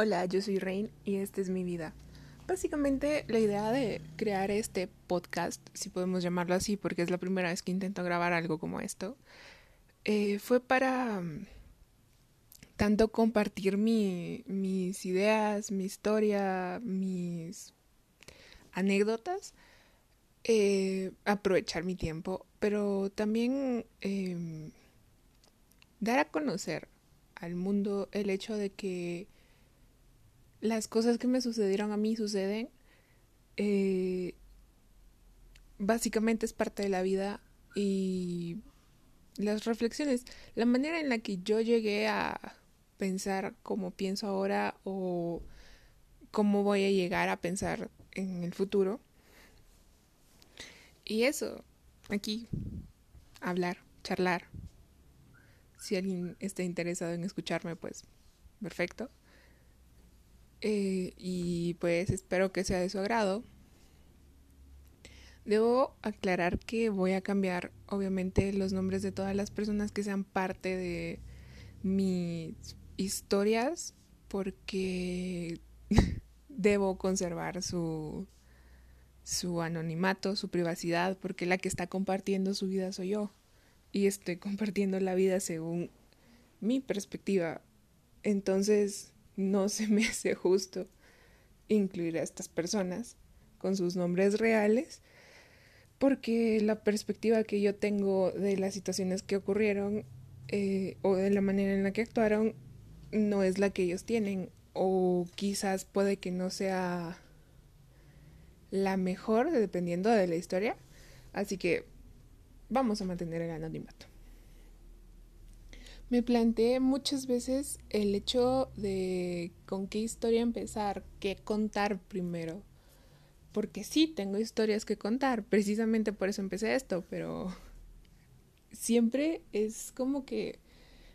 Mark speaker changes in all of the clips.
Speaker 1: Hola, yo soy Rain y esta es mi vida. Básicamente la idea de crear este podcast, si podemos llamarlo así, porque es la primera vez que intento grabar algo como esto, eh, fue para um, tanto compartir mi, mis ideas, mi historia, mis anécdotas, eh, aprovechar mi tiempo, pero también eh, dar a conocer al mundo el hecho de que las cosas que me sucedieron a mí suceden. Eh, básicamente es parte de la vida y las reflexiones, la manera en la que yo llegué a pensar como pienso ahora o cómo voy a llegar a pensar en el futuro. Y eso, aquí, hablar, charlar. Si alguien está interesado en escucharme, pues perfecto. Eh, y pues espero que sea de su agrado. Debo aclarar que voy a cambiar obviamente los nombres de todas las personas que sean parte de mis historias porque debo conservar su su anonimato, su privacidad, porque la que está compartiendo su vida soy yo y estoy compartiendo la vida según mi perspectiva. Entonces, no se me hace justo incluir a estas personas con sus nombres reales, porque la perspectiva que yo tengo de las situaciones que ocurrieron eh, o de la manera en la que actuaron no es la que ellos tienen, o quizás puede que no sea la mejor dependiendo de la historia, así que vamos a mantener el anonimato. Me planteé muchas veces el hecho de con qué historia empezar, qué contar primero. Porque sí, tengo historias que contar, precisamente por eso empecé esto, pero siempre es como que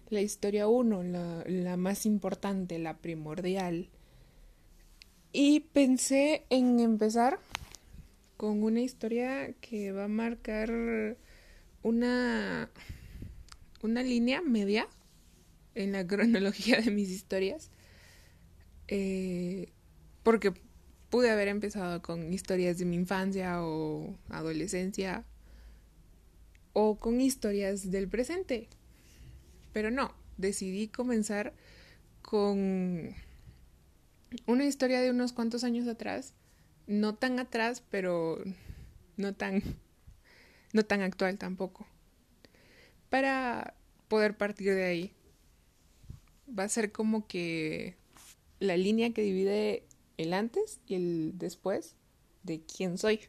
Speaker 1: la historia uno, la, la más importante, la primordial. Y pensé en empezar con una historia que va a marcar una una línea media en la cronología de mis historias. Eh, porque pude haber empezado con historias de mi infancia o adolescencia o con historias del presente. Pero no, decidí comenzar con una historia de unos cuantos años atrás, no tan atrás, pero no tan no tan actual tampoco para poder partir de ahí. Va a ser como que la línea que divide el antes y el después de quién soy.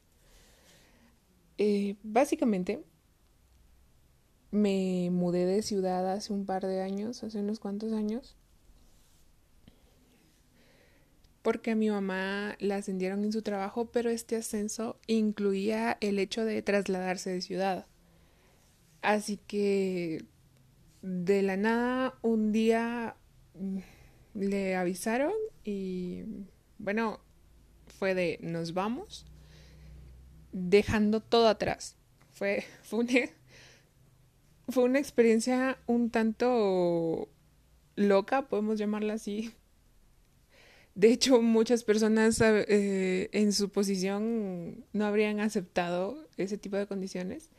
Speaker 1: Eh, básicamente, me mudé de ciudad hace un par de años, hace unos cuantos años, porque a mi mamá la ascendieron en su trabajo, pero este ascenso incluía el hecho de trasladarse de ciudad. Así que de la nada un día mm, le avisaron y bueno, fue de nos vamos dejando todo atrás. Fue, fue, una, fue una experiencia un tanto loca, podemos llamarla así. De hecho, muchas personas eh, en su posición no habrían aceptado ese tipo de condiciones.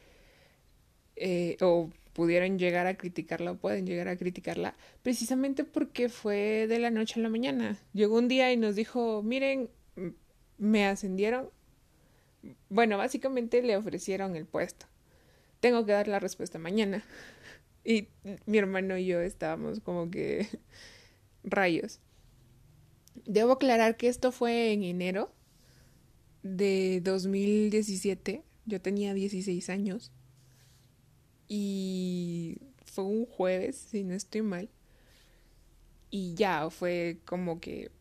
Speaker 1: Eh, o pudieron llegar a criticarla o pueden llegar a criticarla, precisamente porque fue de la noche a la mañana. Llegó un día y nos dijo, miren, me ascendieron. Bueno, básicamente le ofrecieron el puesto. Tengo que dar la respuesta mañana. Y mi hermano y yo estábamos como que rayos. Debo aclarar que esto fue en enero de 2017. Yo tenía 16 años y fue un jueves, si no estoy mal. Y ya, fue como que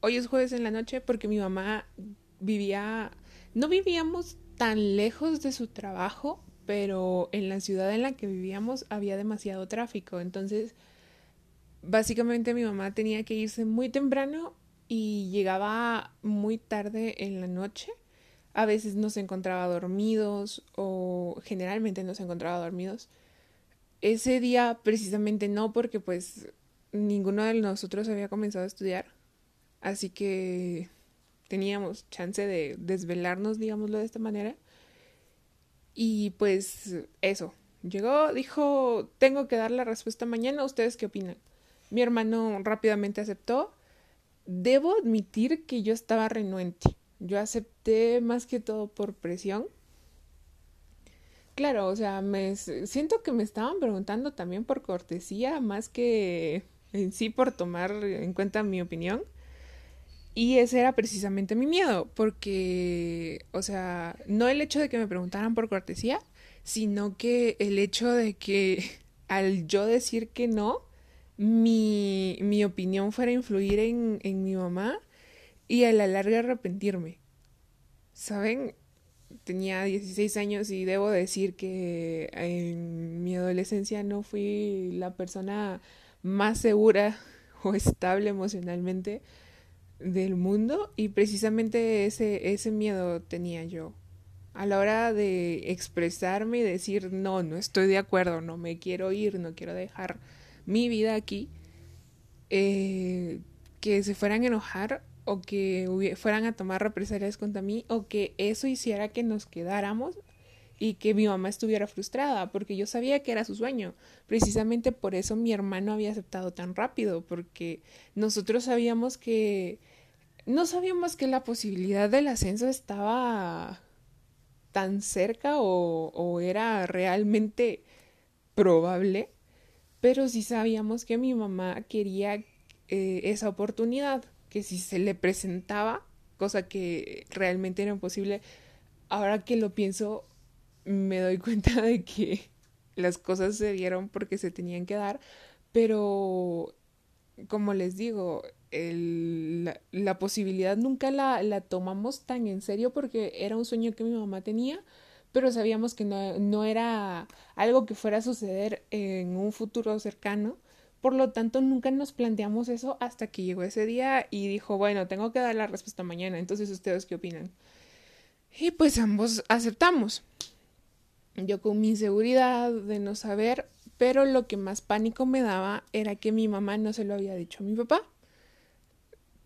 Speaker 1: hoy es jueves en la noche porque mi mamá vivía, no vivíamos tan lejos de su trabajo, pero en la ciudad en la que vivíamos había demasiado tráfico. Entonces, básicamente mi mamá tenía que irse muy temprano y llegaba muy tarde en la noche a veces nos encontraba dormidos o generalmente nos encontraba dormidos. Ese día precisamente no porque pues ninguno de nosotros había comenzado a estudiar, así que teníamos chance de desvelarnos, digámoslo de esta manera. Y pues eso, llegó, dijo, tengo que dar la respuesta mañana, ¿ustedes qué opinan? Mi hermano rápidamente aceptó. Debo admitir que yo estaba renuente. Yo acepté más que todo por presión. Claro, o sea, me siento que me estaban preguntando también por cortesía, más que en sí por tomar en cuenta mi opinión. Y ese era precisamente mi miedo, porque, o sea, no el hecho de que me preguntaran por cortesía, sino que el hecho de que al yo decir que no, mi, mi opinión fuera a influir en, en mi mamá y a la larga arrepentirme. ¿Saben? Tenía 16 años y debo decir que en mi adolescencia no fui la persona más segura o estable emocionalmente del mundo y precisamente ese, ese miedo tenía yo. A la hora de expresarme y decir no, no estoy de acuerdo, no me quiero ir, no quiero dejar mi vida aquí, eh, que se fueran a enojar o que fueran a tomar represalias contra mí o que eso hiciera que nos quedáramos y que mi mamá estuviera frustrada porque yo sabía que era su sueño. Precisamente por eso mi hermano había aceptado tan rápido porque nosotros sabíamos que no sabíamos que la posibilidad del ascenso estaba tan cerca o, era realmente probable, pero sí sabíamos que mi mamá quería eh, esa oportunidad, que si se le presentaba, cosa que realmente era imposible, ahora que lo pienso, me doy cuenta de que las cosas se dieron porque se tenían que dar, pero como les digo, el, la, posibilidad nunca la, la, tomamos tan en serio porque era un sueño que mi mamá tenía, pero sabíamos que no, no era algo que fuera a suceder en un futuro cercano. Por lo tanto, nunca nos planteamos eso hasta que llegó ese día y dijo, bueno, tengo que dar la respuesta mañana, entonces ustedes qué opinan. Y pues ambos aceptamos. Yo con mi inseguridad de no saber, pero lo que más pánico me daba era que mi mamá no se lo había dicho a mi papá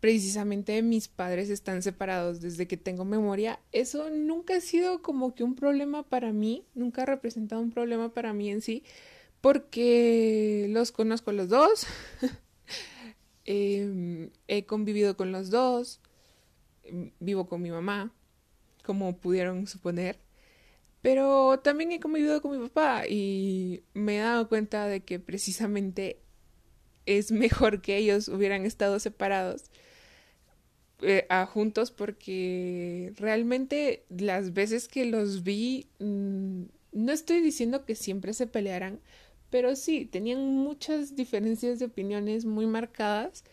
Speaker 1: precisamente mis padres están separados desde que tengo memoria, eso nunca ha sido como que un problema para mí, nunca ha representado un problema para mí en sí, porque los conozco los dos, em, he convivido con los dos, em, vivo con mi mamá, como pudieron suponer, pero también he convivido con mi papá y me he dado cuenta de que precisamente es mejor que ellos hubieran estado separados eh, a juntos porque realmente las veces que los vi, mm, no estoy diciendo que siempre se pelearan, pero sí, tenían muchas diferencias de opiniones muy marcadas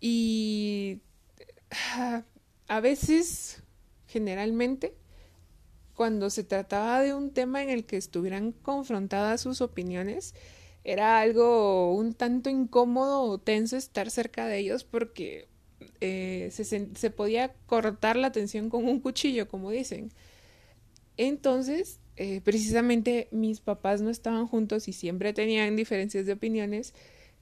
Speaker 1: y ah, a veces, generalmente, cuando se trataba de un tema en el que estuvieran confrontadas sus opiniones, era algo un tanto incómodo o tenso estar cerca de ellos porque eh, se, se, podía cortar la tensión con un cuchillo, como dicen. Entonces, eh, precisamente mis papás no estaban juntos y siempre tenían diferencias de opiniones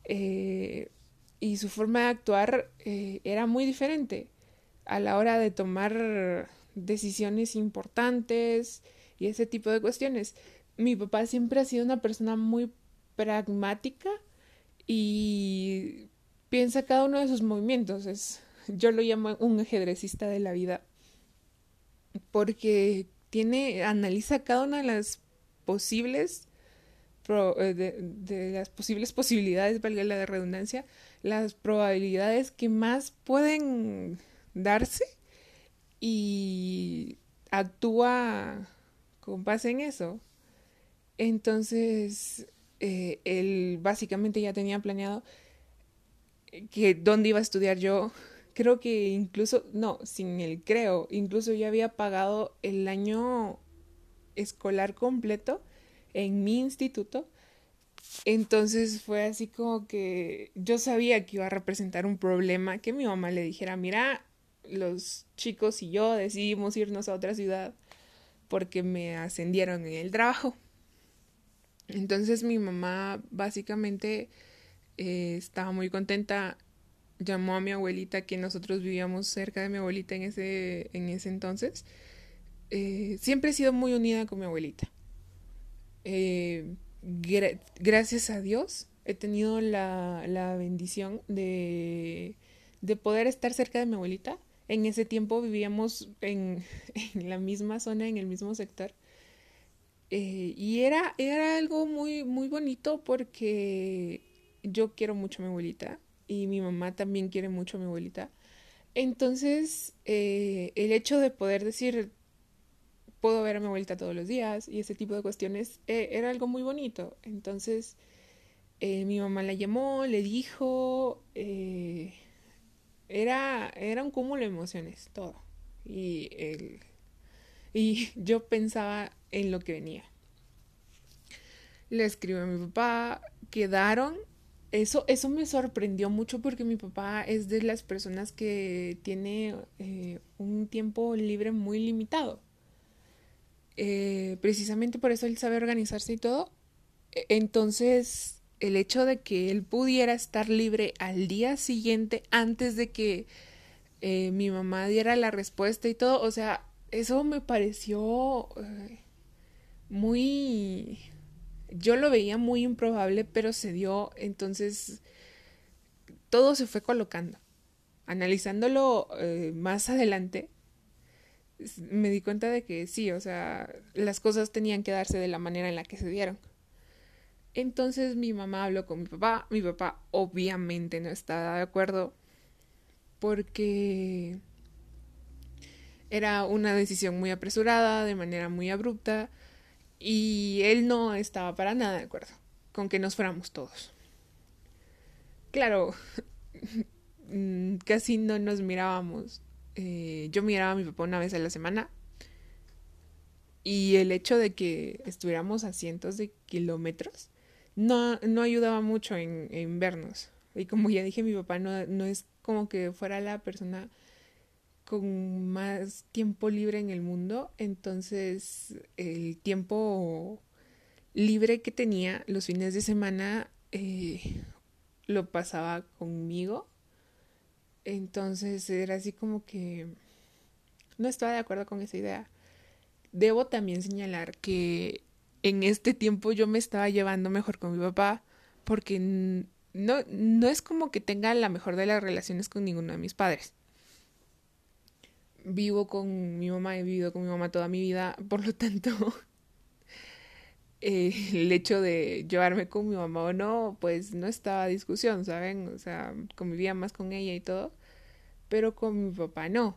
Speaker 1: eh, y su forma de actuar era muy diferente a la hora de tomar decisiones importantes y ese tipo de cuestiones. Mi papá siempre ha sido una persona muy pragmática y piensa cada uno de sus movimientos. Es, yo lo llamo un ajedrecista de la vida porque tiene, analiza cada una de las posibles eh, de, las posibles posibilidades, valga la redundancia, las probabilidades que más pueden darse y actúa con base en eso. Entonces, eh, él básicamente ya tenía planeado que dónde iba a estudiar yo. Creo que incluso, no, sin el creo, incluso yo había pagado el año escolar completo en mi instituto. Entonces fue así como que yo sabía que iba a representar un problema que mi mamá le dijera, mira, los chicos y yo decidimos irnos a otra ciudad porque me ascendieron en el trabajo. Entonces mi mamá básicamente eh, estaba muy contenta, llamó a mi abuelita, que nosotros vivíamos cerca de mi abuelita en ese, en ese entonces. Eh, siempre he sido muy unida con mi abuelita. Eh, gracias a Dios he tenido la, la bendición de, de, poder estar cerca de mi abuelita. En ese tiempo vivíamos en, en la misma zona, en el mismo sector. Eh, y era, era algo muy, muy bonito porque yo quiero mucho a mi abuelita y mi mamá también quiere mucho a mi abuelita. Entonces, eh, el hecho de poder decir, puedo ver a mi abuelita todos los días y ese tipo de cuestiones eh, era algo muy bonito. Entonces, eh, mi mamá la llamó, le dijo, era, era un cúmulo de emociones, todo. Y, el, y yo pensaba en lo que venía. Le escribo a mi papá, quedaron eso, eso me sorprendió mucho porque mi papá es de las personas que tiene eh, un tiempo libre muy limitado. Eh, precisamente por eso él sabe organizarse y todo. E, entonces, el hecho de que él pudiera estar libre al día siguiente antes de que eh, mi mamá diera la respuesta y todo, o sea, eso me pareció muy yo lo veía muy improbable, pero se dio, entonces todo se fue colocando. Analizándolo eh, más adelante, me di cuenta de que sí, o sea, las cosas tenían que darse de la manera en la que se dieron. Entonces mi mamá habló con mi papá, mi papá obviamente no estaba de acuerdo porque era una decisión muy apresurada, de manera muy abrupta, y él no estaba para nada de acuerdo con que nos fuéramos todos. Claro, casi no nos mirábamos. Eh, yo miraba a mi papá una vez a la semana. Y el hecho de que estuviéramos a cientos de kilómetros no, no ayudaba mucho en, en vernos. Y como ya dije, mi papá no, no es como que fuera la persona con más tiempo libre en el mundo, entonces el tiempo libre que tenía los fines de semana eh, lo pasaba conmigo. Entonces era así como que no estaba de acuerdo con esa idea. Debo también señalar que en este tiempo yo me estaba llevando mejor con mi papá porque no, no es como que tenga la mejor de las relaciones con ninguno de mis padres vivo con mi mamá, he vivido con mi mamá toda mi vida, por lo tanto, eh, el hecho de llevarme con mi mamá o no, pues no estaba discusión, ¿saben? O sea, convivía más con ella y todo, pero con mi papá no.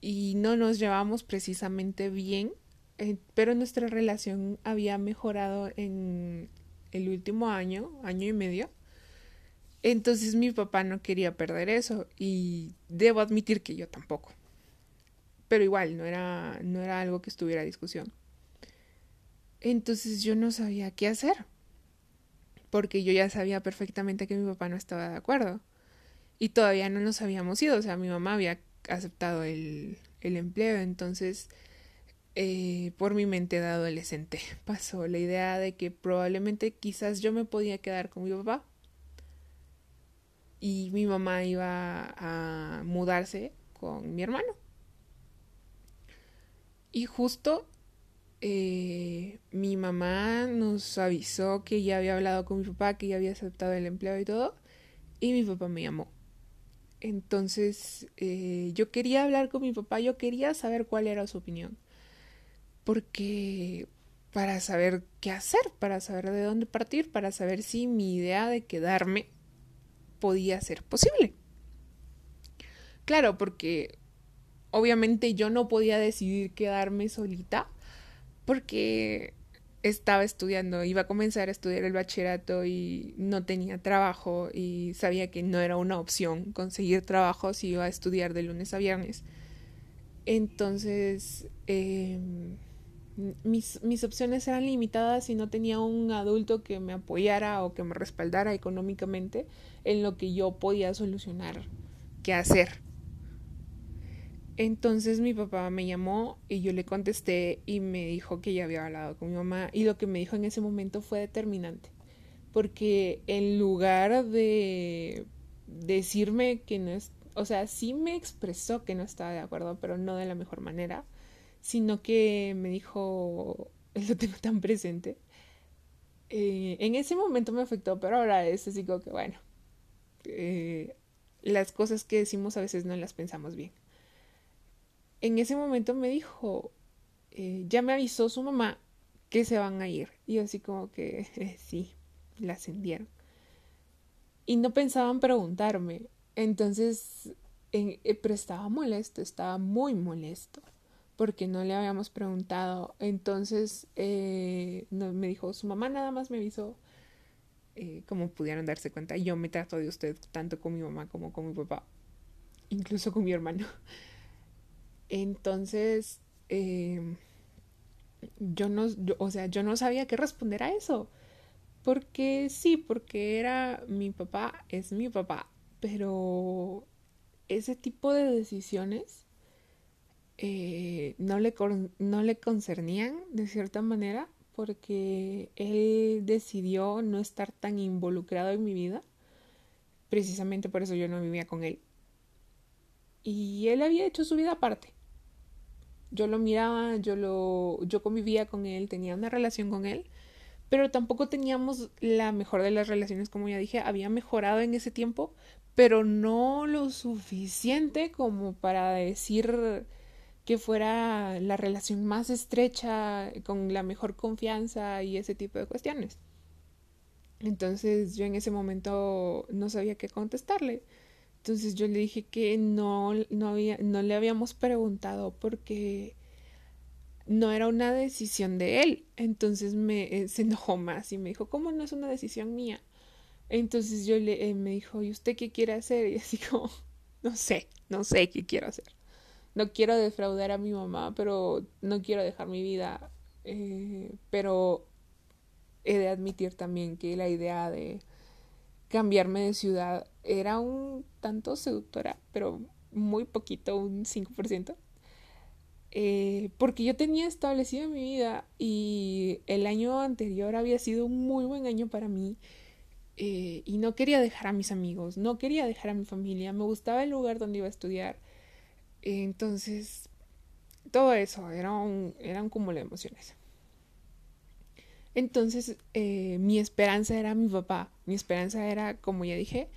Speaker 1: Y no nos llevamos precisamente bien, eh, pero nuestra relación había mejorado en el último año, año y medio. Entonces mi papá no quería perder eso y debo admitir que yo tampoco pero igual no era, no era algo que estuviera a discusión. Entonces yo no sabía qué hacer, porque yo ya sabía perfectamente que mi papá no estaba de acuerdo y todavía no nos habíamos ido, o sea, mi mamá había aceptado el, el empleo, entonces eh, por mi mente de adolescente pasó la idea de que probablemente quizás yo me podía quedar con mi papá y mi mamá iba a mudarse con mi hermano. Y justo eh, mi mamá nos avisó que ya había hablado con mi papá, que ya había aceptado el empleo y todo, y mi papá me llamó. Entonces eh, yo quería hablar con mi papá, yo quería saber cuál era su opinión, porque para saber qué hacer, para saber de dónde partir, para saber si mi idea de quedarme podía ser posible. Claro, porque obviamente yo no podía decidir quedarme solita porque estaba estudiando, iba a comenzar a estudiar el bachillerato y no tenía trabajo y sabía que no era una opción conseguir trabajo si iba a estudiar de lunes a viernes. Entonces, em, mis, mis opciones eran limitadas y no tenía un adulto que me apoyara o que me respaldara económicamente en lo que yo podía solucionar qué hacer. Entonces mi papá me llamó y yo le contesté y me dijo que ya había hablado con mi mamá y lo que me dijo en ese momento fue determinante. porque en lugar de decirme que no es, o sea, sí me expresó que no estaba de acuerdo, pero no de la mejor manera, sino que me dijo, lo tengo tan presente. Eh, en ese momento me afectó, pero ahora es así como que, bueno, eh, las cosas que decimos a veces no las pensamos bien. En ese momento me dijo, eh, ya me avisó su mamá que se van a ir. Y así como que, sí, la ascendieron. Y no pensaban preguntarme. Entonces, pero estaba molesto, estaba muy molesto porque no le habíamos preguntado. Entonces eh, me dijo, su mamá nada más me avisó, eh, como pudieron darse cuenta, yo me trato de usted tanto con mi mamá como con mi papá, incluso con mi hermano. Entonces, em, yo no, o sea, yo no sabía qué responder a eso. Porque sí, porque era mi papá, es mi papá, pero ese tipo de decisiones eh, no, le no le concernían de cierta manera porque él decidió no estar tan involucrado en mi vida. Precisamente por eso yo no vivía con él. Y él había hecho su vida aparte. Yo lo miraba, yo lo yo convivía con él, tenía una relación con él, pero tampoco teníamos la mejor de las relaciones, como ya dije, había mejorado en ese tiempo, pero no lo suficiente como para decir que fuera la relación más estrecha, con la mejor confianza y ese tipo de cuestiones. Entonces yo en ese momento no sabía qué contestarle. Entonces yo le dije que no, no, había, no le habíamos preguntado porque no era una decisión de él. Entonces me eh, se enojó más y me dijo, ¿cómo no es una decisión mía? Entonces yo le eh, me dijo, ¿y usted qué quiere hacer? Y así como, no sé, no sé qué quiero hacer no quiero defraudar a mi mamá, pero no quiero dejar mi vida. Eh, pero he de admitir también que la idea de cambiarme de ciudad era un tanto seductora, pero muy poquito, un 5%. Eh, porque yo tenía establecido mi vida y el año anterior había sido un muy buen año para mí eh, y no quería dejar a mis amigos, no quería dejar a mi familia, me gustaba el lugar donde iba a estudiar entonces, todo eso era un, era un cúmulo de emociones. Entonces, eh, mi esperanza era mi papá. Mi esperanza era, como ya dije,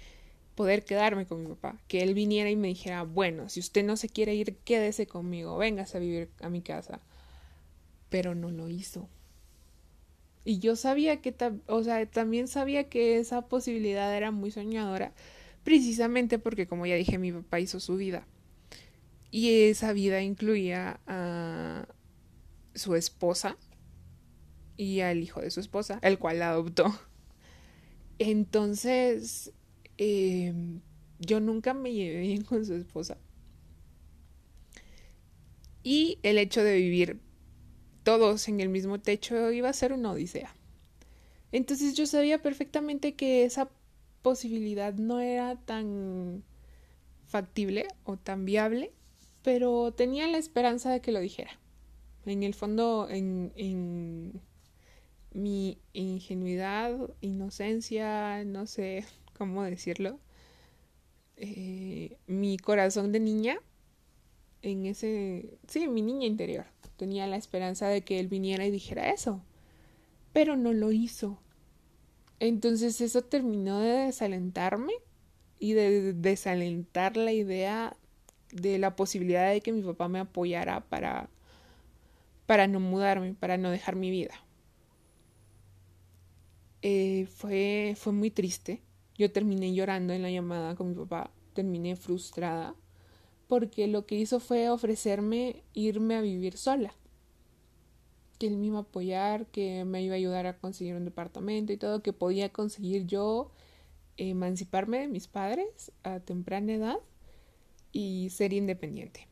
Speaker 1: poder quedarme con mi papá. Que él viniera y me dijera, bueno, si usted no se quiere ir, quédese conmigo, véngase a vivir a mi casa. Pero no lo hizo. Y yo sabía que, o sea, también sabía que esa posibilidad era muy soñadora, precisamente porque, como ya dije, mi papá hizo su vida. Y esa vida incluía a su esposa y al hijo de su esposa, el cual la adoptó. Entonces, em, yo nunca me llevé bien con su esposa. Y el hecho de vivir todos en el mismo techo iba a ser una odisea. Entonces yo sabía perfectamente que esa posibilidad no era tan factible o tan viable pero tenía la esperanza de que lo dijera. En el fondo, en, en mi ingenuidad, inocencia, no sé cómo decirlo, eh, mi corazón de niña, en ese, sí, mi niña interior, tenía la esperanza de que él viniera y dijera eso, pero no lo hizo. Entonces eso terminó de desalentarme y de desalentar la idea de la posibilidad de que mi papá me apoyara para, para no mudarme, para no dejar mi vida. Eh, fue, fue muy triste. Yo terminé llorando en la llamada con mi papá, terminé frustrada, porque lo que hizo fue ofrecerme irme a vivir sola. Que él me iba a apoyar, que me iba a ayudar a conseguir un departamento y todo, que podía conseguir yo emanciparme de mis padres a temprana edad y ser independiente.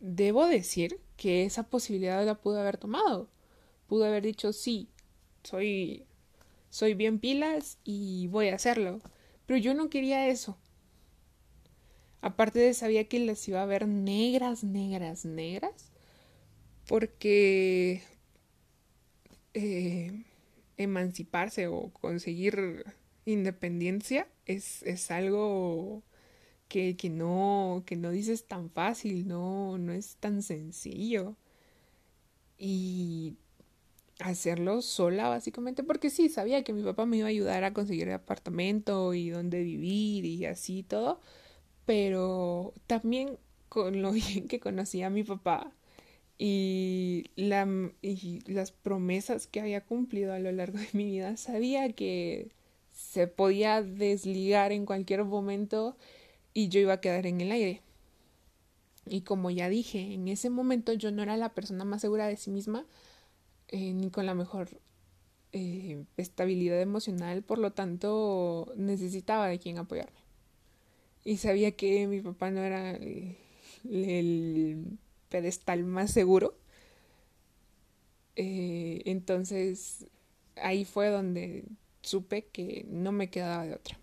Speaker 1: Debo decir que esa posibilidad la pude haber tomado. Pude haber dicho sí, soy soy bien pilas y voy a hacerlo. Pero yo no quería eso. Aparte de sabía que las iba a ver negras, negras, negras. Porque eh, emanciparse o conseguir independencia es, es algo que, que, no, que no dices tan fácil, no, no es tan sencillo. Y hacerlo sola, básicamente, porque sí, sabía que mi papá me iba a ayudar a conseguir el apartamento y dónde vivir y así todo, pero también con lo bien que conocía a mi papá y, la, y las promesas que había cumplido a lo largo de mi vida, sabía que se podía desligar en cualquier momento y yo iba a quedar en el aire. Y como ya dije, en ese momento yo no era la persona más segura de sí misma, eh, ni con la mejor eh, estabilidad emocional, por lo tanto necesitaba de quien apoyarme. Y sabía que mi papá no era el, pedestal más seguro. Eh, entonces ahí fue donde supe que no me quedaba de otra.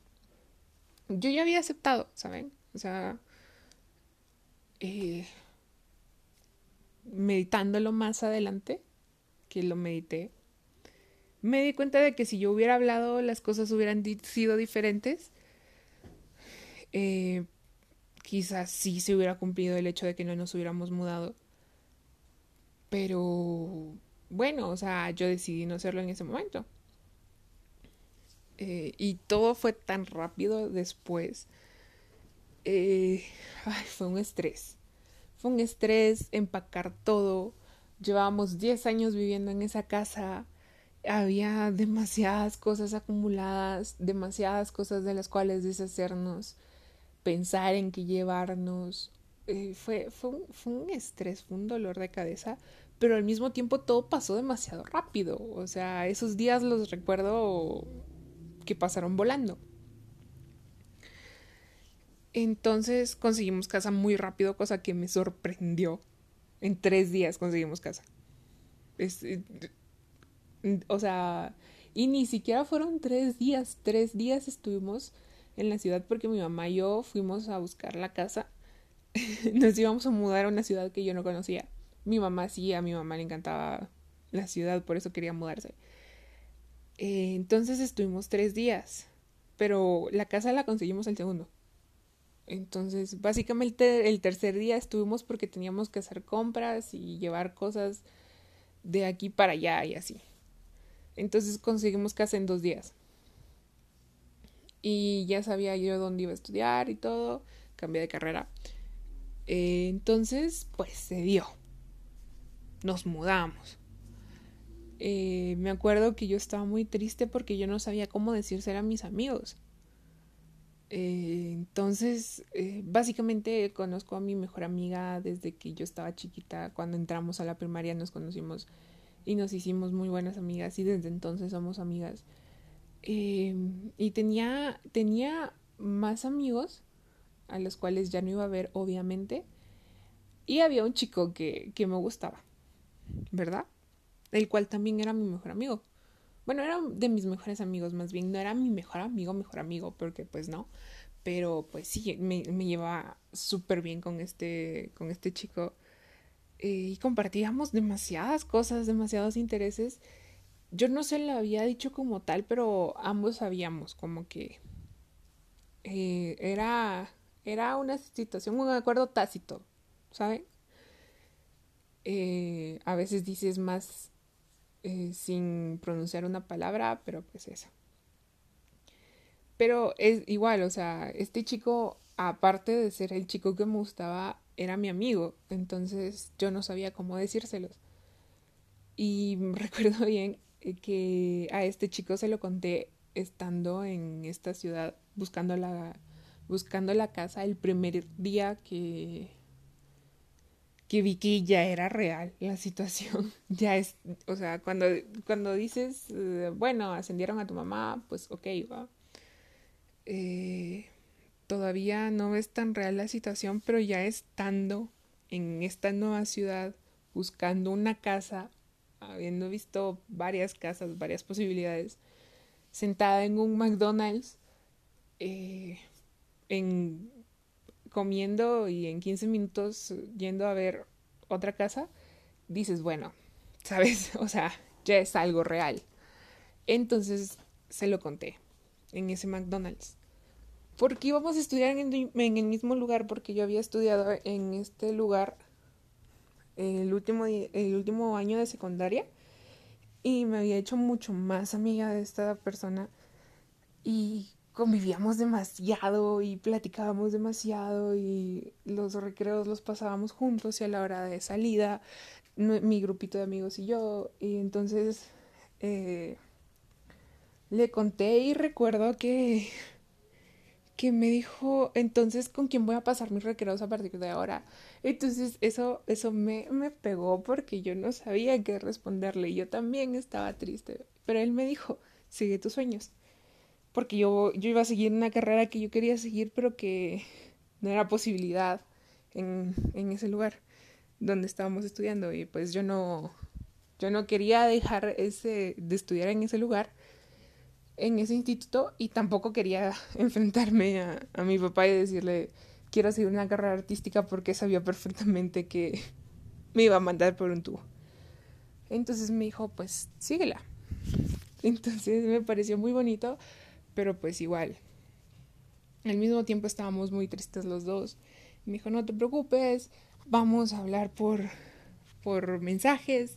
Speaker 1: Yo ya había aceptado, ¿saben? O sea, meditándolo más adelante, que lo medité, me di cuenta de que si yo hubiera hablado las cosas hubieran sido diferentes. Eh, quizás sí se hubiera cumplido el hecho de que no nos hubiéramos mudado. Pero bueno, o sea, yo decidí no hacerlo en ese momento. Eh, y todo fue tan rápido después. Eh, fue un estrés. Fue un estrés empacar todo, Llevábamos 10 años viviendo en esa casa. Había demasiadas cosas acumuladas, demasiadas cosas de las cuales deshacernos, pensar en qué llevarnos. Eh, fue, fue, un, fue un estrés, fue un dolor de cabeza, pero al mismo tiempo todo pasó demasiado rápido. O sea, esos días los recuerdo que pasaron volando. Entonces conseguimos casa muy rápido, cosa que me sorprendió. En tres días conseguimos casa. Eh, o sea, y ni siquiera fueron tres días. Tres días estuvimos en la ciudad porque mi mamá y yo fuimos a buscar la casa. Nos íbamos a mudar a una ciudad que yo no conocía. Mi mamá sí, a mi mamá le encantaba la ciudad, por eso quería mudarse. Eh, entonces estuvimos tres días, pero la casa la conseguimos el segundo. Entonces, básicamente el tercer día estuvimos porque teníamos que hacer compras y llevar cosas de aquí para allá y así. Entonces conseguimos casa en dos días. Y ya sabía yo dónde iba a estudiar y todo. Cambié de carrera. Entonces, pues se dio. Nos mudamos. Eh, me acuerdo que yo estaba muy triste porque yo no sabía cómo decírselo a mis amigos. Eh, entonces, eh, básicamente conozco a mi mejor amiga desde que yo estaba chiquita. Cuando entramos a la primaria nos conocimos y nos hicimos muy buenas amigas y desde entonces somos amigas. Eh, y tenía, tenía más amigos a los cuales ya no iba a ver, obviamente. Y había un chico que, que me gustaba, ¿verdad? El cual también era mi mejor amigo. Bueno, era de mis mejores amigos, más bien. No era mi mejor amigo, mejor amigo, porque pues no. Pero pues sí, me, llevaba súper bien con este, con este chico. Eh, y compartíamos demasiadas cosas, demasiados intereses. Yo no se lo había dicho como tal, pero ambos sabíamos como que eh, era, era una situación, un acuerdo tácito, ¿saben? Eh, a veces dices más eh, sin pronunciar una palabra, pero pues eso. Pero es igual, o sea, este chico, aparte de ser el chico que me gustaba, era mi amigo, entonces yo no sabía cómo decírselos. Y recuerdo bien eh, que a este chico se lo conté estando en esta ciudad buscando la, buscando la casa el primer día que, que vi que ya era real la situación. ya es, o sea, cuando, cuando dices, eh, bueno, ascendieron a tu mamá, pues ok, va. Eh, todavía no es tan real la situación, pero ya estando en esta nueva ciudad, buscando una casa, habiendo visto varias casas, varias posibilidades, sentada en un McDonald's, eh, en comiendo y en 15 minutos yendo a ver otra casa, dices, bueno, ¿sabes? O sea, ya es algo real. Entonces se lo conté en ese McDonald's. Porque íbamos a estudiar en el, mismo lugar, porque yo había estudiado en este lugar el último, el último año de secundaria y me había hecho mucho más amiga de esta persona y convivíamos demasiado y platicábamos demasiado y los recreos los pasábamos juntos y a la hora de salida mi grupito de amigos y yo y entonces eh, le conté y recuerdo que que me dijo, entonces, ¿con quién voy a pasar mis recreos a partir de ahora? Entonces, eso, eso me, me pegó porque yo no sabía qué responderle. Yo también estaba triste. Pero él me dijo, sigue tus sueños. Porque yo, yo iba a seguir una carrera que yo quería seguir, pero que no era posibilidad en, en ese lugar donde estábamos estudiando. Y pues yo no, yo no quería dejar ese, de estudiar en ese lugar en ese instituto y tampoco quería enfrentarme a, a, mi papá y decirle quiero seguir una carrera artística porque sabía perfectamente que me iba a mandar por un tubo. Entonces me dijo, pues síguela. Entonces me pareció muy bonito, pero pues igual. Al mismo tiempo estábamos muy tristes los dos. Me dijo, no te preocupes, vamos a hablar por, por mensajes,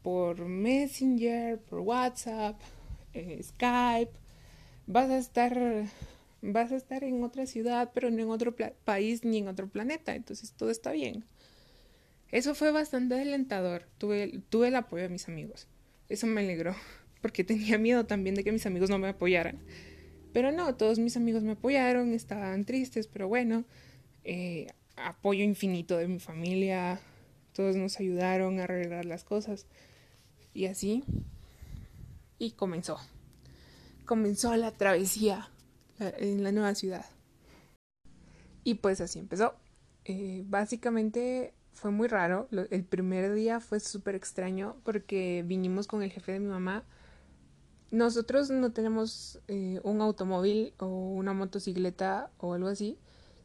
Speaker 1: por Messenger, por WhatsApp, eh, Skype, vas a estar vas a estar en otra ciudad, pero no en otro país ni en otro planeta, entonces todo está bien. Eso fue bastante alentador, tuve, tuve el apoyo de mis amigos, eso me alegró, porque tenía miedo también de que mis amigos no me apoyaran. Pero no, todos mis amigos me apoyaron, estaban tristes, pero bueno, eh, apoyo infinito de mi familia, todos nos ayudaron a arreglar las cosas. Y así y comenzó. Comenzó la travesía en la nueva ciudad. Y pues así empezó. Eh, básicamente fue muy raro. El primer día fue súper extraño porque vinimos con el jefe de mi mamá. Nosotros no tenemos eh, un automóvil o una motocicleta o algo así,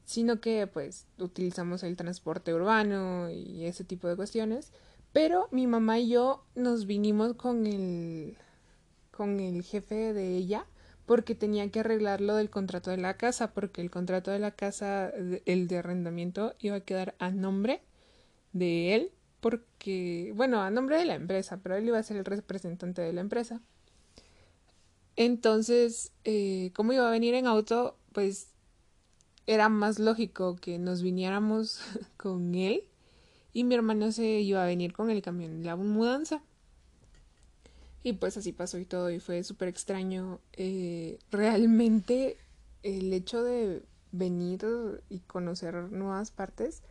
Speaker 1: sino que pues utilizamos el transporte urbano y ese tipo de cuestiones. Pero mi mamá y yo nos vinimos con el con el jefe de ella porque tenía que arreglar lo del contrato de la casa, porque el contrato de la casa, el de arrendamiento, iba a quedar a nombre de él, porque, bueno, a nombre de la empresa, pero él iba a ser el representante de la empresa. Entonces, eh, como iba a venir en auto, pues era más lógico que nos viniéramos con él y mi hermano se iba a venir con el camión de la mudanza. Y pues así pasó y todo y fue súper extraño. Eh, realmente el hecho de venir y conocer nuevas partes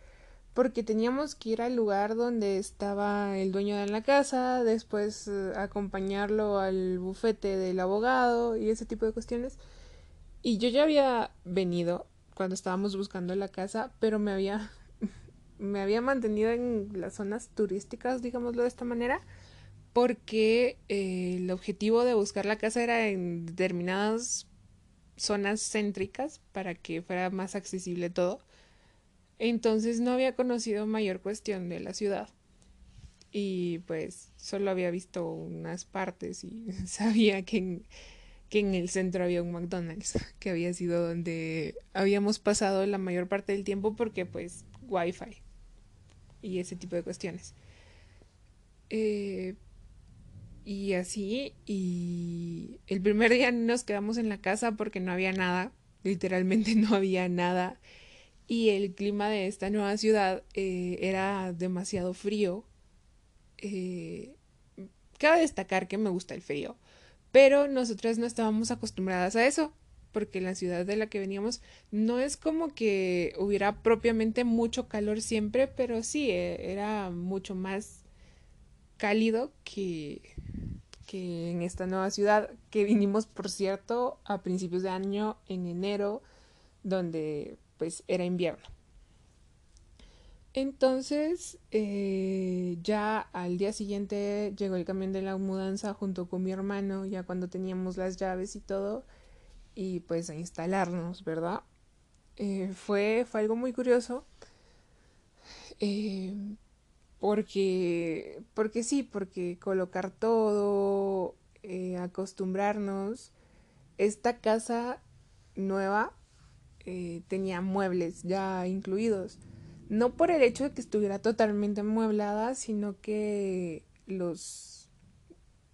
Speaker 1: porque teníamos que ir al lugar donde estaba el dueño de la casa, después eh, acompañarlo al bufete del abogado y ese tipo de cuestiones. Y yo ya había venido cuando estábamos buscando la casa, pero me había me había mantenido en las zonas turísticas, digámoslo de esta manera, porque eh, el objetivo de buscar la casa era en determinadas zonas céntricas para que fuera más accesible todo. Entonces no había conocido mayor cuestión de la ciudad. Y pues solo había visto unas partes y sabía que en, que en el centro había un McDonald's, que había sido donde habíamos pasado la mayor parte del tiempo porque pues wifi y ese tipo de cuestiones. Eh, y así, y el primer día nos quedamos en la casa porque no había nada, literalmente no había nada. Y el clima de esta nueva ciudad eh, era demasiado frío. Eh, cabe destacar que me gusta el frío, pero nosotras no estábamos acostumbradas a eso, porque la ciudad de la que veníamos no es como que hubiera propiamente mucho calor siempre, pero sí, eh, era mucho más cálido que, que en esta nueva ciudad, que vinimos, por cierto, a principios de año, en enero, donde pues era invierno. Entonces, eh, ya al día siguiente llegó el camión de la mudanza junto con mi hermano, ya cuando teníamos las llaves y todo, y pues a instalarnos, ¿verdad? Eh, fue, fue algo muy curioso. Eh, porque, porque sí, porque colocar todo, acostumbrarnos. Esta casa nueva eh, tenía muebles ya incluidos. No por el hecho de que estuviera totalmente amueblada, sino que los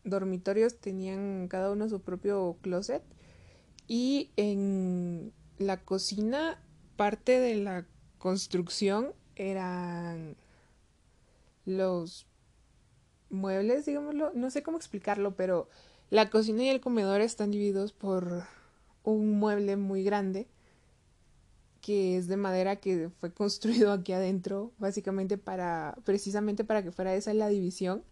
Speaker 1: dormitorios tenían cada uno su propio closet. Y en la cocina parte de la construcción eran los muebles, digámoslo, no sé cómo explicarlo, pero la cocina y el comedor están divididos por un mueble muy grande que es de madera que fue construido aquí adentro, básicamente para, precisamente para que fuera esa la división.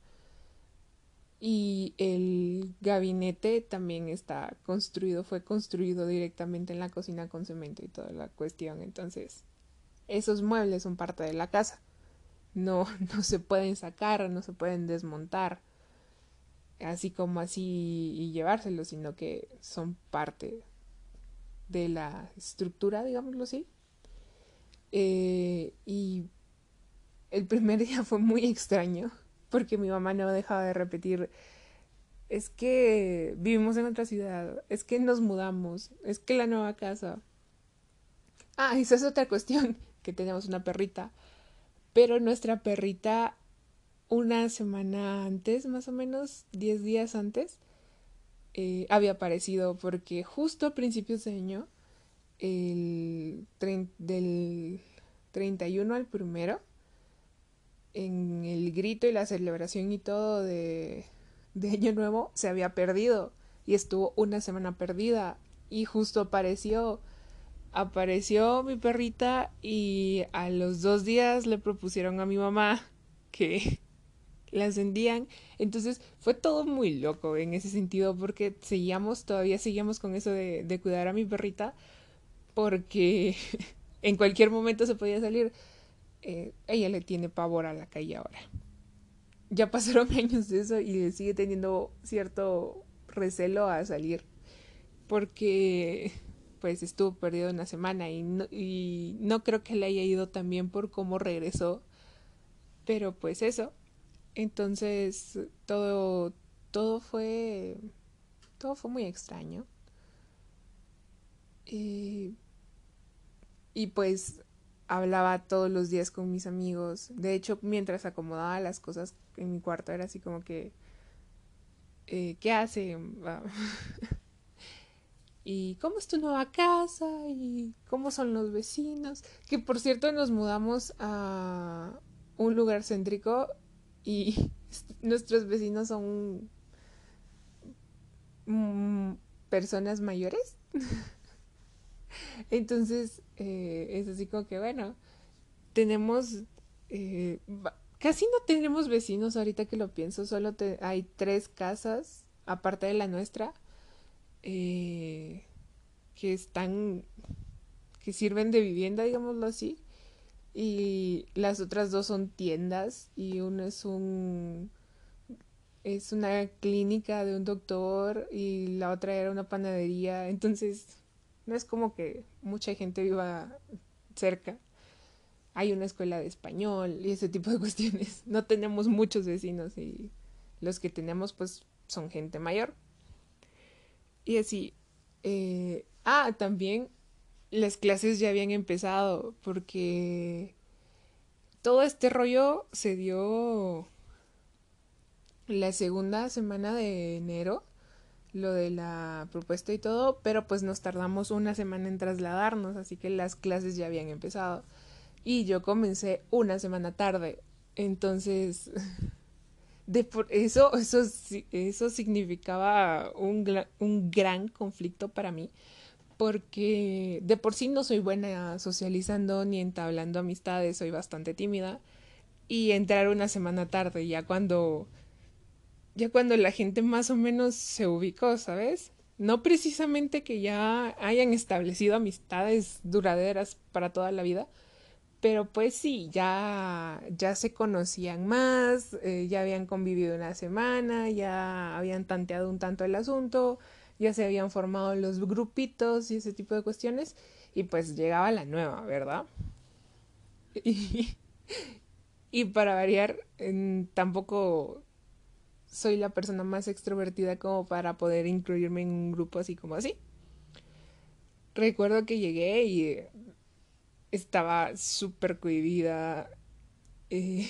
Speaker 1: Y el gabinete también está construido, fue construido directamente en la cocina con cemento y toda la cuestión. Entonces, esos muebles son parte de la casa. No, no se pueden sacar, no se pueden desmontar, así como así y llevárselos, sino que son parte de la estructura, digámoslo así. Eh, y el primer día fue muy extraño porque mi mamá no dejaba de repetir, es que vivimos en otra ciudad, es que nos mudamos, es que la nueva casa. Ah, esa es otra cuestión, que tenemos una perrita, pero nuestra perrita una semana antes, más o menos 10 días antes, eh, había aparecido porque justo a principios de año, el del 31 al primero, en el grito y la celebración y todo de, de Año Nuevo, se había perdido y estuvo una semana perdida y justo apareció apareció mi perrita y a los dos días le propusieron a mi mamá que la ascendían. Entonces fue todo muy loco en ese sentido porque seguíamos, todavía seguíamos con eso de, de cuidar a mi perrita porque en cualquier momento se podía salir. Eh, ella le tiene pavor a la calle ahora. Ya pasaron años de eso y le sigue teniendo cierto recelo a salir porque pues estuvo perdido una semana y no, y no creo que le haya ido tan bien por cómo regresó. Pero pues eso, entonces, todo, todo fue, todo fue muy extraño. Y, pues hablaba todos los días con mis amigos. De hecho, mientras acomodaba las cosas en mi cuarto era así como que, eh, ¿qué hace? ¿Y cómo es tu nueva casa? ¿Y cómo son los vecinos? Que por cierto nos mudamos a un lugar céntrico y nuestros vecinos son mm, personas mayores. Entonces, eh, es así como que, bueno, tenemos, eh, casi no tenemos vecinos ahorita que lo pienso, solo hay tres casas, aparte de la nuestra, eh, que están, que sirven de vivienda, digámoslo así y las otras dos son tiendas y uno es un es una clínica de un doctor y la otra era una panadería, entonces no es como que mucha gente viva cerca. Hay una escuela de español y ese tipo de cuestiones. No tenemos muchos vecinos y los que tenemos pues son gente mayor. Y así. Eh, ah, también las clases ya habían empezado porque todo este rollo se dio la segunda semana de enero, lo de la propuesta y todo, pero pues nos tardamos una semana en trasladarnos, así que las clases ya habían empezado. Y yo comencé una semana tarde. Entonces, de por eso, eso, eso significaba un, un gran conflicto para mí, porque de por sí no soy buena socializando ni entablando amistades, soy bastante tímida y entrar una semana tarde ya cuando ya cuando la gente más o menos se ubicó, ¿sabes? No precisamente que ya hayan establecido amistades duraderas para toda la vida, pero pues sí, ya, ya se conocían más, eh, ya habían convivido una semana, ya habían tanteado un tanto el asunto, ya se habían formado los grupitos y ese tipo de cuestiones, y pues llegaba la nueva, ¿verdad? Y, y para variar, tampoco soy la persona más extrovertida como para poder incluirme en un grupo así como así. Recuerdo que llegué y estaba súper cohibida. Eh,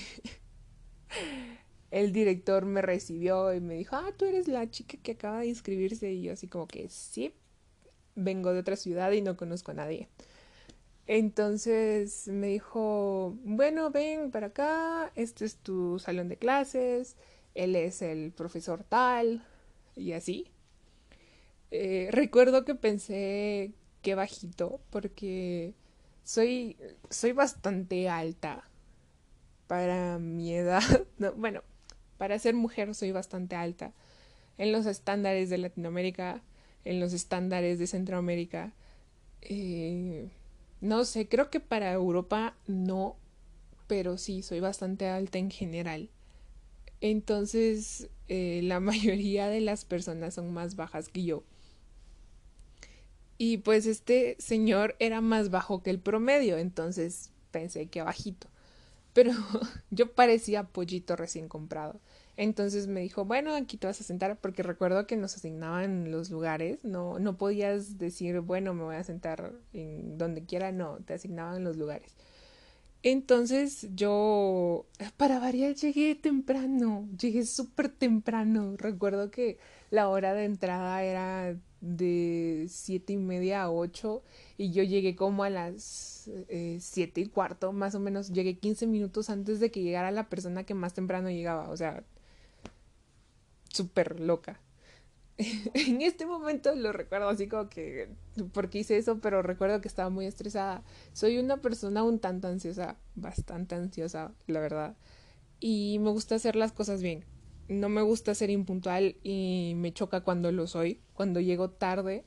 Speaker 1: el director me recibió y me dijo, ah, tú eres la chica que acaba de inscribirse. Y yo así como que sí, vengo de otra ciudad y no conozco a nadie. Entonces me dijo, bueno, ven para acá, este es tu salón de clases, él es el profesor tal, y así. Eh, recuerdo que pensé que bajito, porque soy, soy bastante alta para mi edad. bueno, para ser mujer soy bastante alta. En los estándares de Latinoamérica, en los estándares de Centroamérica. Eh, no sé, creo que para Europa no, pero sí, soy bastante alta en general. Entonces, eh, la mayoría de las personas son más bajas que yo. Y pues este señor era más bajo que el promedio, entonces pensé que bajito. Pero yo parecía pollito recién comprado. Entonces me dijo, bueno, aquí te vas a sentar, porque recuerdo que nos asignaban los lugares, no, no podías decir, bueno, me voy a sentar en donde quiera, no, te asignaban los lugares. Entonces yo, para variar, llegué temprano, llegué súper temprano. Recuerdo que la hora de entrada era de siete y media a ocho y yo llegué como a las eh, siete y cuarto, más o menos, llegué 15 minutos antes de que llegara la persona que más temprano llegaba, o sea, súper loca. en este momento lo recuerdo así como que, porque hice eso, pero recuerdo que estaba muy estresada. Soy una persona un tanto ansiosa, bastante ansiosa, la verdad. Y me gusta hacer las cosas bien. No me gusta ser impuntual y me choca cuando lo soy. Cuando llego tarde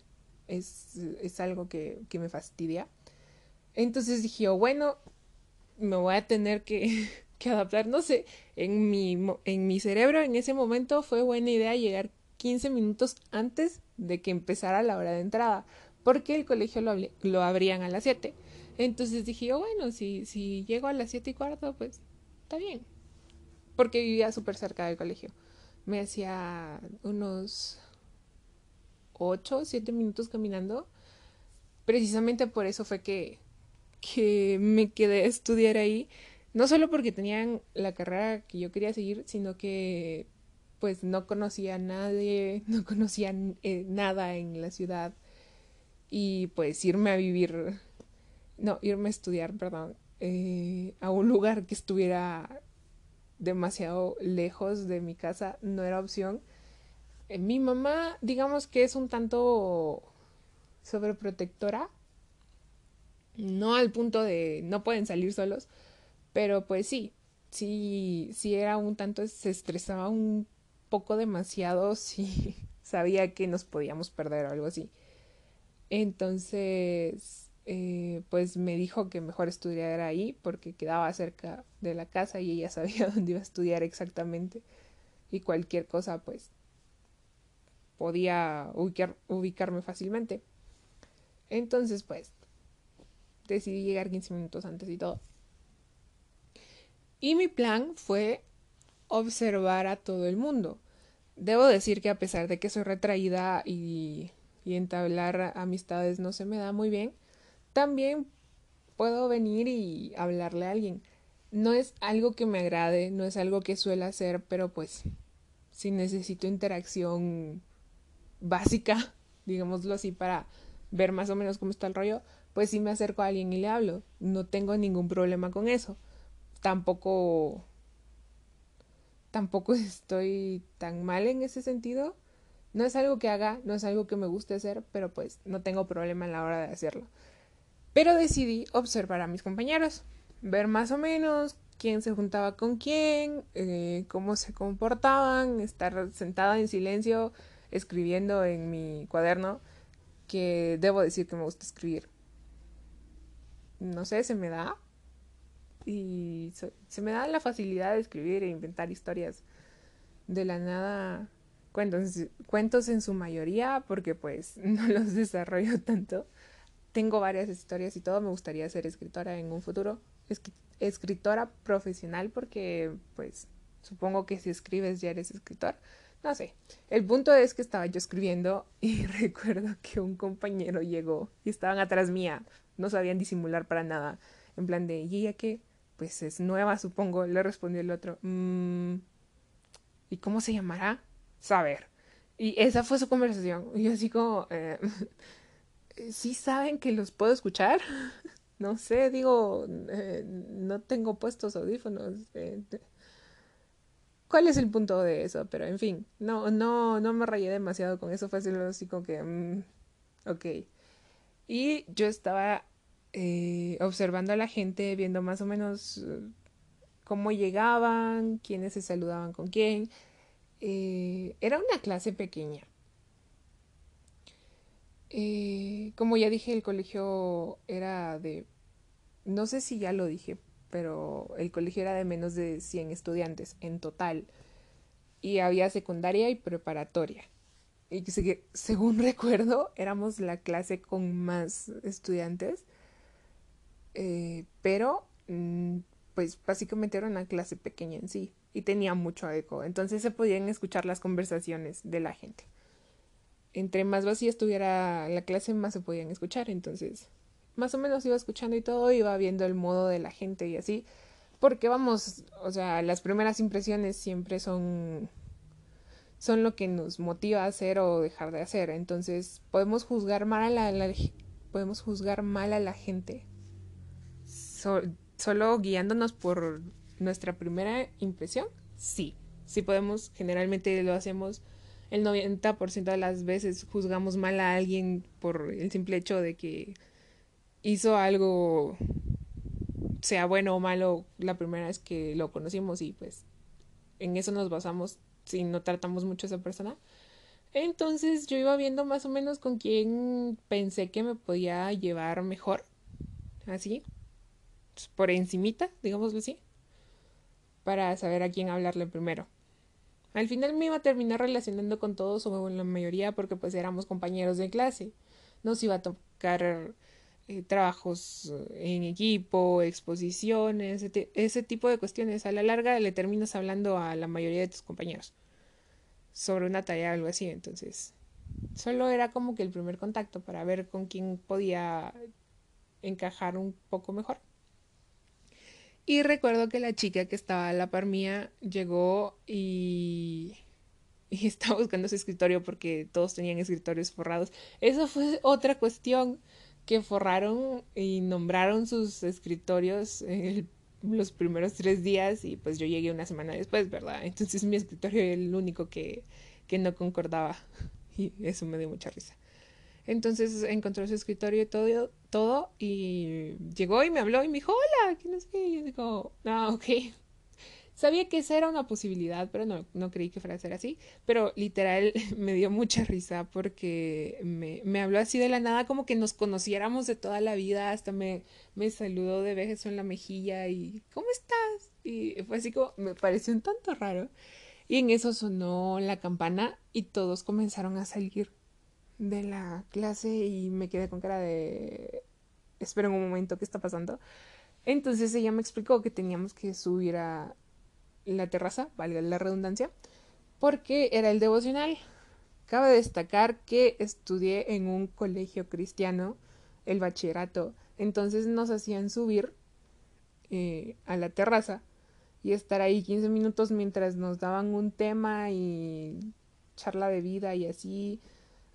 Speaker 1: es, es algo que, que me fastidia. Entonces dije, oh, bueno, me voy a tener que, que adaptar, no sé, en mi, en mi cerebro en ese momento fue buena idea llegar 15 minutos antes de que empezara la hora de entrada, porque el colegio lo, lo abrían a las 7. Entonces dije, oh, bueno, si, si llego a las 7 y cuarto, pues está bien, porque vivía súper cerca del colegio. Me hacía unos 8, 7 minutos caminando. Precisamente por eso fue que, que me quedé a estudiar ahí no solo porque tenían la carrera que yo quería seguir, sino que pues no conocía a nadie, no conocía eh, nada en la ciudad y pues irme a vivir, no, irme a estudiar, perdón, eh, a un lugar que estuviera demasiado lejos de mi casa no era opción. Eh, mi mamá, digamos que es un tanto sobreprotectora, no al punto de no pueden salir solos, pero pues sí, sí, sí era un tanto, se estresaba un poco demasiado si sabía que nos podíamos perder o algo así. Entonces, eh, pues me dijo que mejor estudiara ahí porque quedaba cerca de la casa y ella sabía dónde iba a estudiar exactamente. Y cualquier cosa, pues, podía ubicar, ubicarme fácilmente. Entonces, pues, decidí llegar 15 minutos antes y todo. Y mi plan fue observar a todo el mundo. Debo decir que a pesar de que soy retraída y entablar amistades no se me da muy bien, también puedo venir y hablarle a alguien. No es algo que me agrade, no es algo que suele hacer, pero pues si necesito interacción básica, digámoslo así, para ver más o menos cómo está el rollo, pues sí me acerco a alguien y le hablo. No tengo ningún problema con eso tampoco tampoco estoy tan mal en ese sentido. No es algo que haga, no es algo que me guste hacer, pero pues no tengo problema en la hora de hacerlo. Pero decidí observar a mis compañeros, ver más o menos quién se juntaba con quién, eh, cómo se comportaban, estar sentada en silencio escribiendo en mi cuaderno, que debo decir que me gusta escribir. No sé, se me da, y se, me da la facilidad de escribir e inventar historias de la nada cuentos, cuentos en su mayoría porque pues no los desarrollo tanto. Tengo varias historias y todo, me gustaría ser escritora en un futuro, escritora profesional porque pues Supongo que si escribes ya eres escritor. No sé. El punto es que estaba yo escribiendo y recuerdo que un compañero llegó y estaban atrás mía. No sabían disimular para nada. En plan de, ¿y ella qué? Pues es nueva, supongo. Le respondió el otro. Mm, ¿Y cómo se llamará? Saber. Y esa fue su conversación. Y yo así como, eh, ¿sí saben que los puedo escuchar? no sé, digo, eh, no tengo puestos audífonos. Eh, ¿Cuál es el punto de eso? Pero en fin, no, no, no me rayé demasiado con eso. Fue así como que, mm, ok. Y yo estaba eh, observando a la gente, viendo más o menos cómo llegaban, quiénes se saludaban con quién. era una clase pequeña. Eh, como ya dije, el colegio era de, no sé si ya lo dije, pero el colegio era de menos de 100 estudiantes en total. Y había secundaria y preparatoria. Y según recuerdo, éramos la clase con más estudiantes. Eh, pero, mm, pues básicamente era una clase pequeña en sí. Y tenía mucho eco. Entonces se podían escuchar las conversaciones de la gente entre más vacía estuviera la clase, más se podían escuchar. Entonces, más o menos iba escuchando y todo, iba viendo el modo de la gente y así. Porque vamos, o sea, las primeras impresiones siempre son son lo que nos motiva a hacer o dejar de hacer. Entonces, podemos juzgar mal a la, podemos juzgar mal a la gente. solo guiándonos por nuestra primera impresión. Sí, sí podemos, generalmente lo hacemos el 90% de las veces juzgamos mal a alguien por el simple hecho de que hizo algo, sea bueno o malo, la primera vez que lo conocimos y pues en eso nos basamos si no tratamos mucho a esa persona. Entonces yo iba viendo más o menos con quién pensé que me podía llevar mejor, así, pues, por encimita, digámoslo así, para saber a quién hablarle primero. Al final me iba a terminar relacionando con todos o con la mayoría porque pues éramos compañeros de clase. Nos iba a tocar eh, trabajos en equipo, exposiciones, ese, tipo de cuestiones. A la larga le terminas hablando a la mayoría de tus compañeros sobre una tarea o algo así. Entonces, solo era como que el primer contacto para ver con quién podía encajar un poco mejor. Y recuerdo que la chica que estaba a la par mía llegó y, estaba buscando su escritorio porque todos tenían escritorios forrados. Eso fue otra cuestión que forraron y nombraron sus escritorios los primeros tres días y pues yo llegué una semana después, ¿verdad? Entonces mi escritorio era el único que, que no concordaba y eso me dio mucha risa. Entonces encontró su escritorio y todo, todo y llegó y me habló y me dijo, hola, ¿qué no sé qué? Y yo digo, ah, ok. Sabía que esa era una posibilidad, pero no, no creí que fuera a ser así. Pero literal me dio mucha risa porque me, me habló así de la nada, como que nos conociéramos de toda la vida. Hasta me, me saludó de beso en la mejilla y ¿cómo estás? Y fue así como, me pareció un tanto raro. Y en eso sonó la campana y todos comenzaron a salir de la clase y me quedé con cara de espera un momento, ¿qué está pasando? Entonces ella me explicó que teníamos que subir a la terraza, valga la redundancia, porque era el devocional. Cabe destacar que estudié en un colegio cristiano, el bachillerato, entonces nos hacían subir eh, a la terraza y estar ahí 15 minutos mientras nos daban un tema y charla de vida y así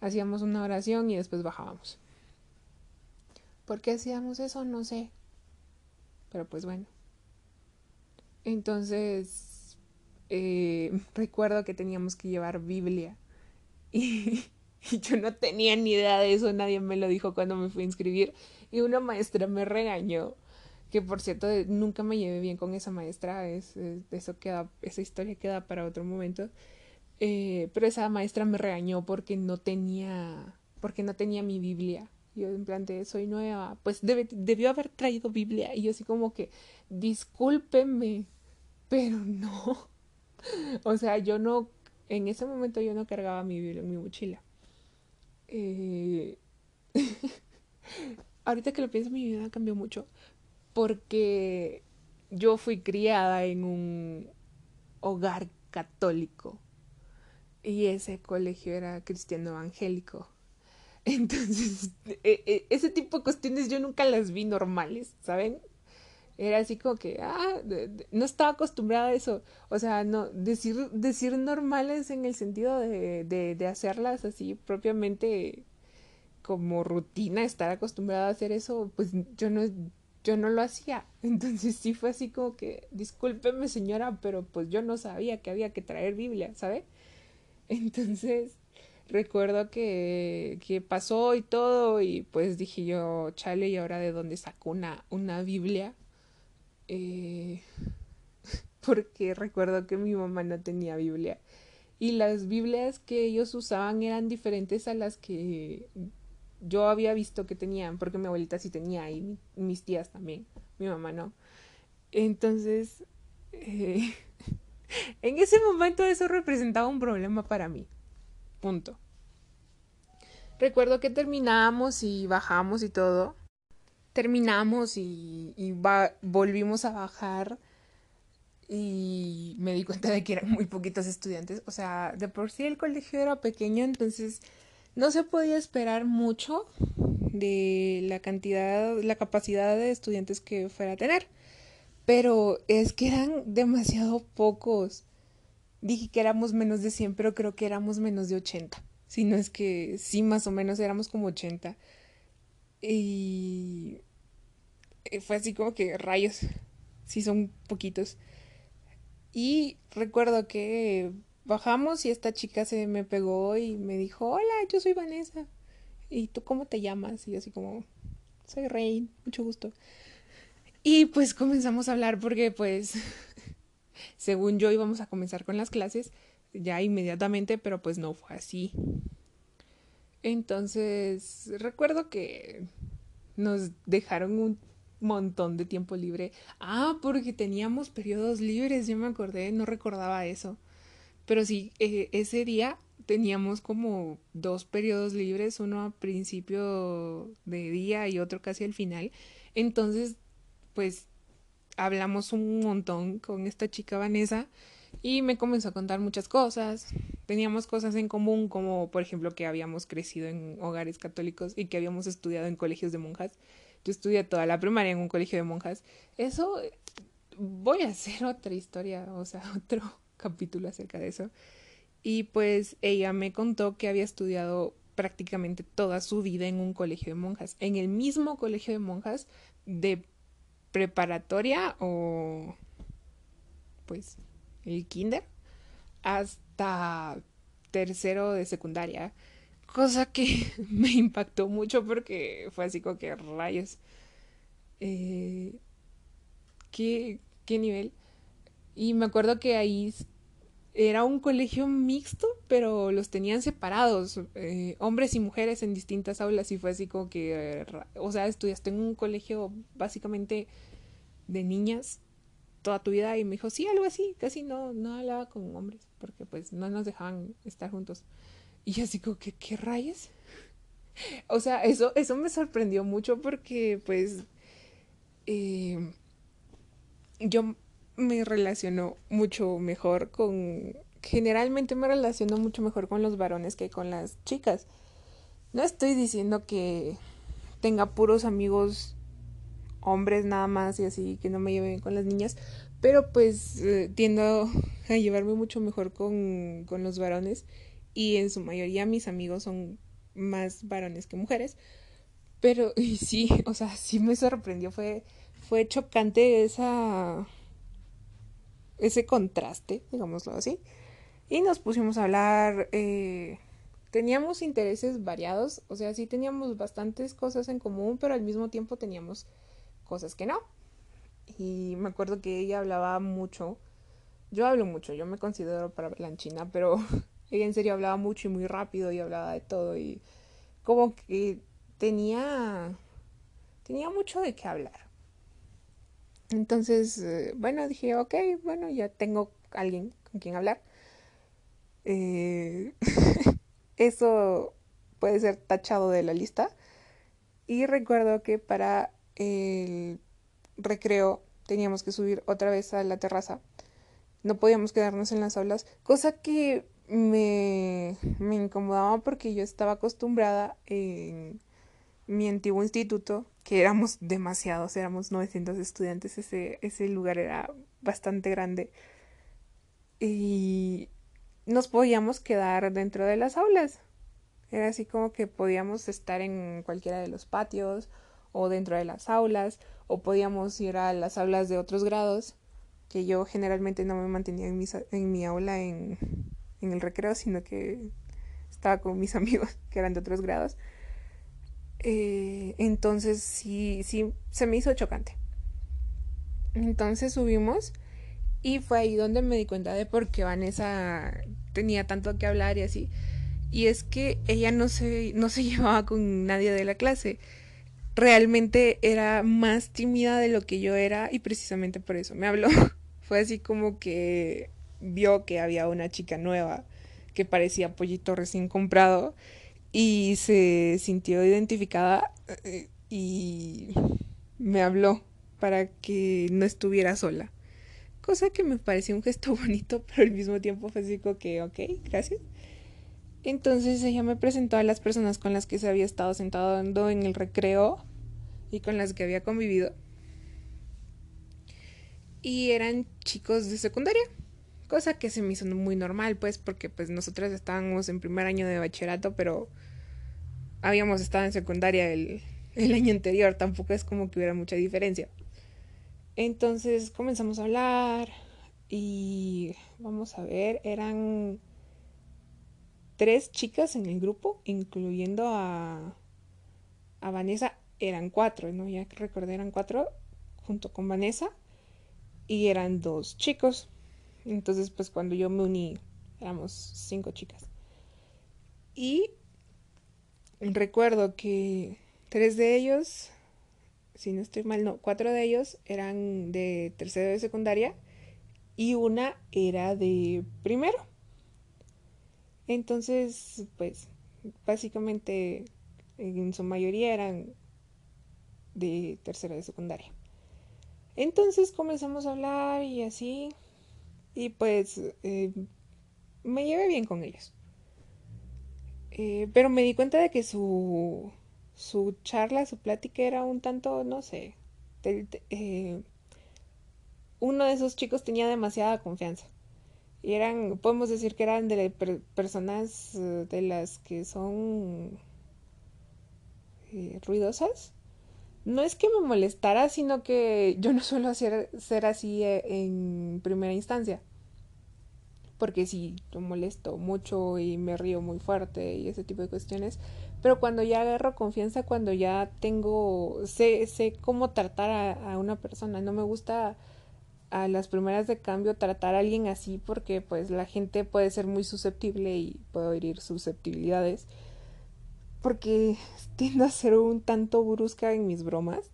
Speaker 1: hacíamos una oración y después bajábamos. ¿Por qué hacíamos eso? No sé. Pero pues bueno. Entonces, eh, recuerdo que teníamos que llevar Biblia. Y, yo no tenía ni idea de eso, nadie me lo dijo cuando me fui a inscribir. Y una maestra me regañó. Que por cierto, nunca me llevé bien con esa maestra. Es, eso queda, esa historia queda para otro momento. Eh, pero esa maestra me regañó porque no tenía, porque no tenía mi Biblia. Yo en plan de, soy nueva, pues debió haber traído Biblia. Y yo así como que, discúlpeme, pero no. o sea, yo no, en ese momento yo no cargaba mi Biblia en mi mochila. Eh... Ahorita que lo pienso, mi vida cambió mucho porque yo fui criada en un hogar católico y ese colegio era cristiano evangélico. Entonces, e, e, ese tipo de cuestiones yo nunca las vi normales, ¿saben? Era así como que, ah, no estaba acostumbrada a eso. O sea, no, decir, decir normales en el sentido de, de, hacerlas así propiamente como rutina, estar acostumbrada a hacer eso, pues yo no, yo no lo hacía. Entonces sí fue así como que, discúlpeme señora, pero pues yo no sabía que había que traer Biblia, ¿sabe? Entonces recuerdo que, que pasó y todo y pues dije yo, chale, ¿y ahora de dónde saco una, una Biblia? Eh, porque recuerdo que mi mamá no tenía Biblia y las Biblias que ellos usaban eran diferentes a las que yo había visto que tenían, porque mi abuelita sí tenía y mis tías también, mi mamá no. Entonces, eh, en ese momento eso representaba un problema para mí. Punto. Recuerdo que terminamos y bajamos y todo terminamos y, volvimos a bajar y me di cuenta de que eran muy poquitos estudiantes. O sea, de por sí el colegio era pequeño, entonces no se podía esperar mucho de la cantidad, la capacidad de estudiantes que fuera a tener. Pero es que eran demasiado pocos. Dije que éramos menos de 100, pero creo que éramos menos de 80. Si no es que sí, más o menos éramos como 80. Y eh, fue así como que rayos, sí son poquitos. Y recuerdo que bajamos y esta chica se me pegó y me dijo, hola, yo soy Vanessa. ¿Y tú cómo te llamas? Y yo así como, soy Rey, mucho gusto. Y pues comenzamos a hablar porque pues, según yo íbamos a comenzar con las clases ya inmediatamente, pero pues no fue así. Entonces, recuerdo que nos dejaron un montón de tiempo libre. Ah, porque teníamos periodos libres, yo me acordé, no recordaba eso. Pero sí, eh, ese día teníamos como dos periodos libres, uno a principio de día y otro casi al final. Entonces, pues hablamos un montón con esta chica Vanessa y me comenzó a contar muchas cosas. Teníamos cosas en común, como por ejemplo que habíamos crecido en hogares católicos y que habíamos estudiado en colegios de monjas. Yo estudié toda la primaria en un colegio de monjas. Eso voy a hacer otra historia, o sea, otro capítulo acerca de eso. Y pues ella me contó que había estudiado prácticamente toda su vida en un colegio de monjas, en el mismo colegio de monjas de preparatoria o pues el kinder hasta tercero de secundaria cosa que me impactó mucho porque fue así como que rayos. Eh, ¿qué, ¿Qué nivel? Y me acuerdo que ahí era un colegio mixto, pero los tenían separados, eh, hombres y mujeres en distintas aulas y fue así como que, o sea, estudiaste en un colegio básicamente de niñas toda tu vida y me dijo, sí, algo así, casi no, no hablaba con hombres porque pues no nos dejaban estar juntos. Y así como que, ¿qué rayas? O sea, eso, eso me sorprendió mucho porque pues eh, yo me relaciono mucho mejor con, generalmente me relaciono mucho mejor con los varones que con las chicas. No estoy diciendo que tenga puros amigos hombres nada más y así que no me lleven con las niñas, pero pues eh, tiendo a llevarme mucho mejor con, con los varones y en su mayoría mis amigos son más varones que mujeres. Pero y sí, o sea, sí me sorprendió, fue, fue chocante esa, ese contraste, digámoslo así. Y nos pusimos a hablar, eh, teníamos intereses variados, o sea, sí teníamos bastantes cosas en común, pero al mismo tiempo teníamos cosas que no. Y me acuerdo que ella hablaba mucho, yo hablo mucho, yo me considero para china pero ella en serio hablaba mucho y muy rápido y hablaba de todo y como que tenía tenía mucho de qué hablar. Entonces, eh, bueno, dije, ok, bueno, ya tengo alguien con quien hablar. Eh, eso puede ser tachado de la lista. Y recuerdo que para el recreo teníamos que subir otra vez a la terraza no podíamos quedarnos en las aulas, cosa que me, me incomodaba porque yo estaba acostumbrada en mi antiguo instituto, que éramos demasiados, éramos 900 estudiantes, ese, ese lugar era bastante grande y nos podíamos quedar dentro de las aulas. Era así como que podíamos estar en cualquiera de los patios o dentro de las aulas o podíamos ir a las aulas de otros grados que yo generalmente no me mantenía en en mi aula en, en el recreo, sino que estaba con mis amigos que eran de otros grados. Eh, entonces sí, sí, se me hizo chocante. Entonces subimos y fue ahí donde me di cuenta de por qué Vanessa tenía tanto que hablar y así. Y es que ella no se, no se llevaba con nadie de la clase. Realmente era más tímida de lo que yo era y precisamente por eso me habló. Fue así como que vio que había una chica nueva que parecía pollito recién comprado y se sintió identificada eh, y me habló para que no estuviera sola. Cosa que me pareció un gesto bonito, pero al mismo tiempo fue que, ok, gracias. Entonces ella me presentó a las personas con las que se había estado sentando en el recreo y con las que había convivido y eran chicos de secundaria, cosa que se me hizo muy normal, pues, porque pues nosotros estábamos en primer año de bachillerato, pero habíamos estado en secundaria el, el año anterior, tampoco es como que hubiera mucha diferencia. Entonces comenzamos a hablar y vamos a ver, eran tres chicas en el grupo, incluyendo a, a Vanessa, eran cuatro, ¿no? Ya recordé, eran cuatro junto con Vanessa y eran dos chicos. Entonces, pues cuando yo me uní, éramos cinco chicas. Y recuerdo que tres de ellos, si no estoy mal, no, cuatro de ellos eran de tercero de secundaria y una era de primero. Entonces, pues, básicamente en su mayoría eran de tercero de secundaria. Entonces comenzamos a hablar y así. Y pues eh, me llevé bien con ellos. Eh, pero me di cuenta de que su, su charla, su plática era un tanto, no sé. Eh, uno de esos chicos tenía demasiada confianza. Y eran, podemos decir que eran de personas de las que son ruidosas no es que me molestara, sino que yo no suelo hacer, ser así eh, en primera instancia. Porque sí, yo molesto mucho y me río muy fuerte y ese tipo de cuestiones. Pero cuando ya agarro confianza, cuando ya tengo, sé, sé cómo tratar a, a una persona, no me gusta a las primeras de cambio tratar a alguien así porque pues la gente puede ser muy susceptible y puedo herir susceptibilidades porque tiendo a ser un tanto brusca en mis bromas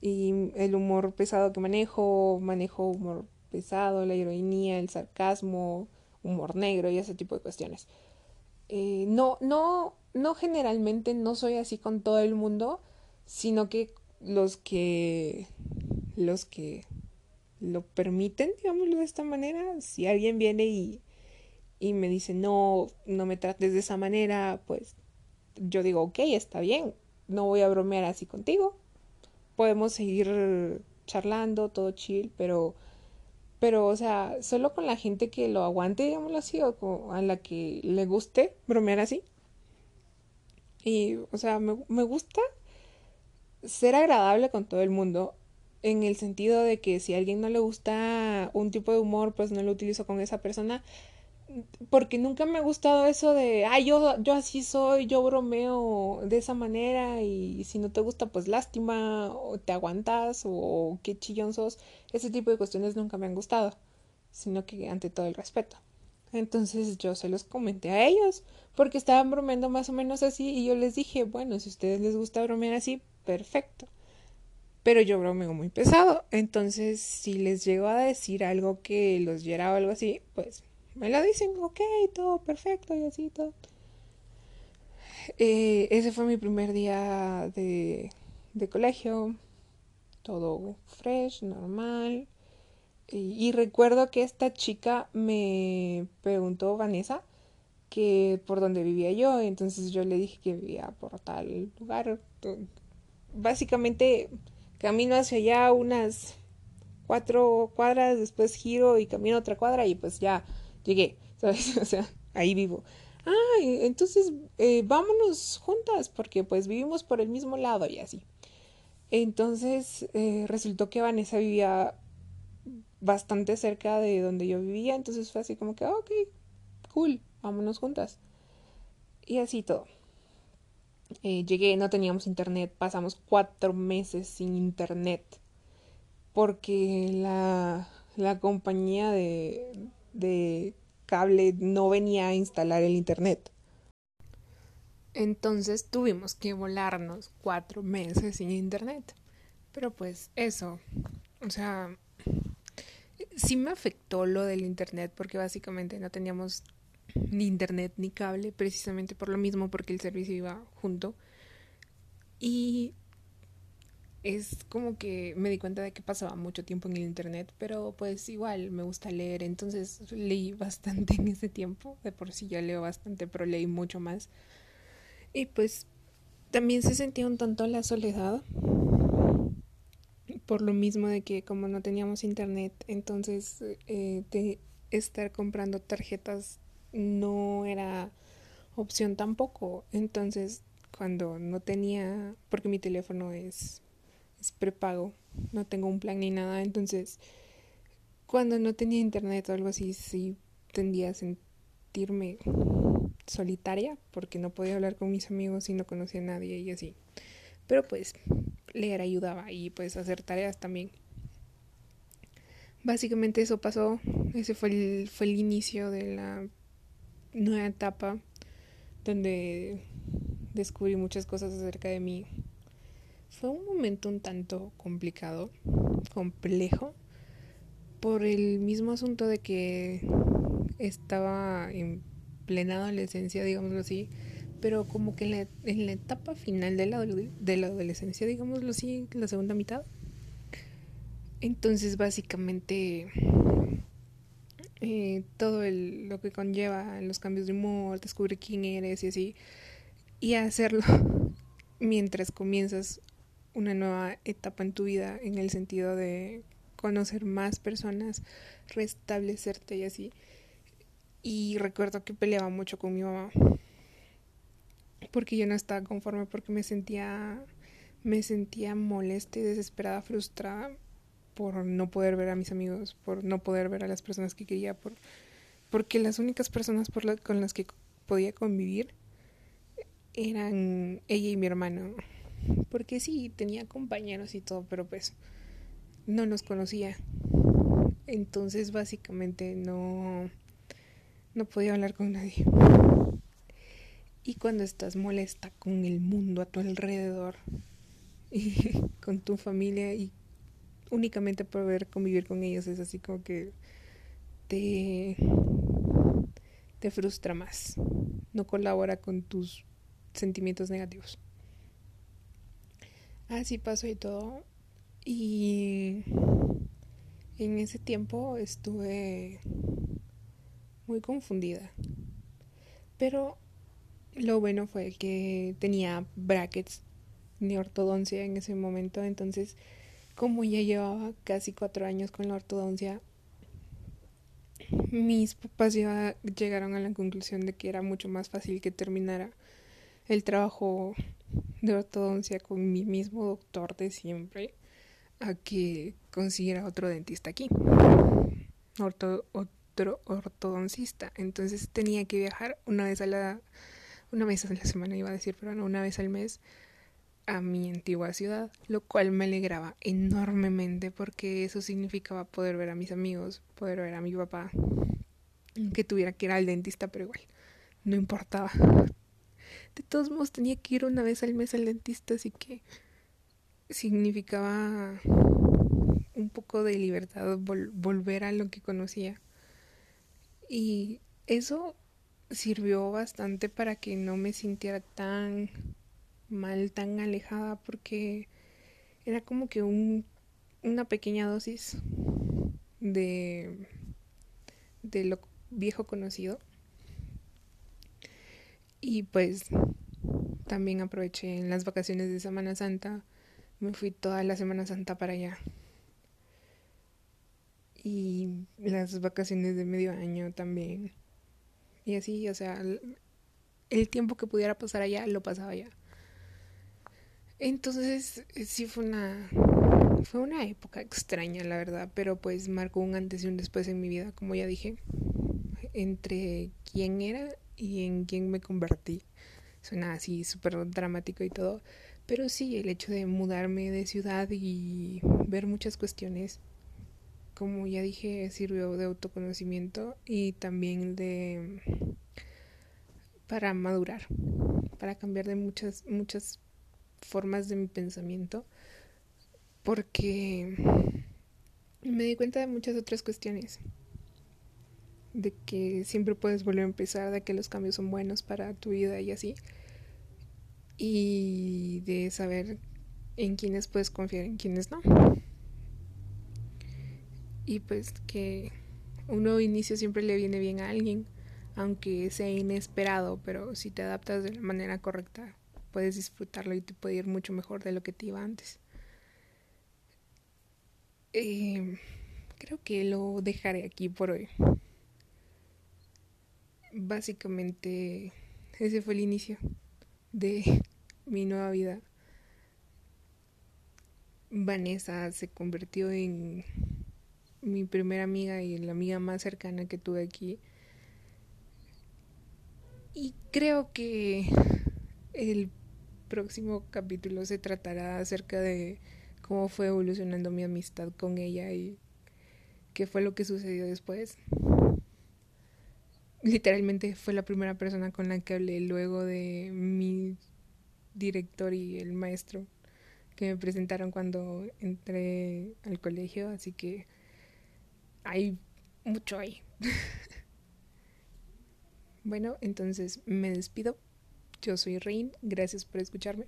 Speaker 1: y el humor pesado que manejo, manejo humor pesado, la ironía, el sarcasmo, humor negro y ese tipo de cuestiones. Eh, no, no, no generalmente no soy así con todo el mundo, sino que los que los que lo permiten, digámoslo de esta manera, si alguien viene y, y me dice no, no me trates de esa manera, pues yo digo, ok, está bien, no voy a bromear así contigo, podemos seguir charlando, todo chill, pero, pero, o sea, solo con la gente que lo aguante, digámoslo así, o a la que le guste bromear así. Y, o sea, me, me gusta ser agradable con todo el mundo, en el sentido de que si a alguien no le gusta un tipo de humor, pues no lo utilizo con esa persona, porque nunca me ha gustado eso de, ay, yo, yo así soy, yo bromeo de esa manera y si no te gusta, pues lástima, o te aguantas, o qué chillón sos. Ese tipo de cuestiones nunca me han gustado, sino que ante todo el respeto. Entonces yo se los comenté a ellos, porque estaban bromeando más o menos así y yo les dije, bueno, si a ustedes les gusta bromear así, perfecto. Pero yo bromeo muy pesado, entonces si les llego a decir algo que los hiera o algo así, pues me lo dicen, ok, todo perfecto y así todo. Eh, ese fue mi primer día de, de colegio, todo fresh, normal. Y, recuerdo que esta chica me preguntó, Vanessa, que por dónde vivía yo. Entonces yo le dije que vivía por tal lugar. Básicamente camino hacia allá unas cuatro cuadras, después giro y camino otra cuadra y pues ya llegué, ¿sabes? O sea, ahí vivo. Ah, entonces eh, vámonos juntas porque pues vivimos por el mismo lado y así. Entonces eh, resultó que Vanessa vivía bastante cerca de donde yo vivía, entonces fue así como que, ok, cool, vámonos juntas. Y así todo. Eh, llegué, no teníamos internet, pasamos cuatro meses sin internet porque la, la compañía de, de cable no venía a instalar el internet. Entonces tuvimos que volarnos cuatro meses sin internet. Pero pues eso, o sea, sí me afectó lo del internet porque básicamente no teníamos ni internet ni cable, precisamente por lo mismo, porque el servicio iba junto. Y es como que me di cuenta de que pasaba mucho tiempo en el internet, pero pues igual me gusta leer, entonces leí bastante en ese tiempo, de por sí ya leo bastante, pero leí mucho más. Y pues también se sentía un tanto la soledad, por lo mismo de que como no teníamos internet, entonces eh, de estar comprando tarjetas no era opción tampoco. Entonces, cuando no tenía, porque mi teléfono es prepago, no tengo un plan ni nada, entonces cuando no tenía internet o algo así, sí tendía a sentirme solitaria porque no podía hablar con mis amigos y no conocía a nadie y así. Pero pues leer ayudaba y pues hacer tareas también. Básicamente eso pasó, ese fue el, fue el inicio de la nueva etapa donde descubrí muchas cosas acerca de mí fue un momento un tanto complicado, complejo, por el mismo asunto de que estaba en plena adolescencia, digámoslo así, pero como que en la, etapa final de la, de la adolescencia, digámoslo así, la segunda mitad. Entonces, básicamente, eh, todo lo que conlleva los cambios de humor, descubrir quién eres y así, y hacerlo mientras comienzas una nueva etapa en tu vida en el sentido de conocer más personas, restablecerte y así. Y recuerdo que peleaba mucho con mi mamá porque yo no estaba conforme porque me sentía me sentía molesta y desesperada, frustrada por no poder ver a mis amigos, por no poder ver a las personas que quería, por porque las únicas personas por con las que podía convivir eran ella y mi hermano. Porque sí, tenía compañeros y todo, pero pues no nos conocía. Entonces básicamente no, no podía hablar con nadie. Y cuando estás molesta con el mundo a tu alrededor y con tu familia y únicamente poder convivir con ellos es así como que te, te frustra más. No colabora con tus sentimientos negativos. Así pasó y todo. Y en ese tiempo estuve muy confundida. Pero lo bueno fue que tenía brackets de ortodoncia en ese momento. Entonces, como ya llevaba casi cuatro años con la ortodoncia, mis papás llegaron a la conclusión de que era mucho más fácil que terminara el trabajo de ortodoncia con mi mismo doctor de siempre a que consiguiera otro dentista aquí. otro ortodoncista. Entonces tenía que viajar una vez a la una vez a la semana iba a decir, pero no, una vez al mes a mi antigua ciudad, lo cual me alegraba enormemente porque eso significaba poder ver a mis amigos, poder ver a mi papá, que tuviera que ir al dentista, pero igual, no importaba, de todos modos tenía que ir una vez al mes al dentista, así que significaba un poco de libertad volver a lo que conocía. Y eso sirvió bastante para que no me sintiera tan mal, tan alejada, porque era como que un, una pequeña dosis de, de lo viejo conocido. Y pues también aproveché en las vacaciones de Semana Santa. Me fui toda la Semana Santa para allá. Y las vacaciones de medio año también. Y así, o sea, el tiempo que pudiera pasar allá, lo pasaba allá. Entonces, sí fue una fue una época extraña, la verdad, pero pues marcó un antes y un después en mi vida, como ya dije, entre quién era y en quién me convertí. Suena así súper dramático y todo, pero sí, el hecho de mudarme de ciudad y ver muchas cuestiones, como ya dije, sirvió de autoconocimiento y también de para madurar, para cambiar de muchas muchas formas de mi pensamiento porque me di cuenta de muchas otras cuestiones. De que siempre puedes volver a empezar, de que los cambios son buenos para tu vida y así. Y de saber en quiénes puedes confiar, en quiénes no. Y pues que un nuevo inicio siempre le viene bien a alguien, aunque sea inesperado, pero si te adaptas de la manera correcta, puedes disfrutarlo y te puede ir mucho mejor de lo que te iba antes. Eh, creo que lo dejaré aquí por hoy. Básicamente ese fue el inicio de mi nueva vida. Vanessa se convirtió en mi primera amiga y la amiga más cercana que tuve aquí. Y creo que el próximo capítulo se tratará acerca de cómo fue evolucionando mi amistad con ella y qué fue lo que sucedió después. Literalmente fue la primera persona con la que hablé luego de mi director y el maestro que me presentaron cuando entré al colegio, así que hay mucho ahí. bueno, entonces me despido. Yo soy Rein, gracias por escucharme.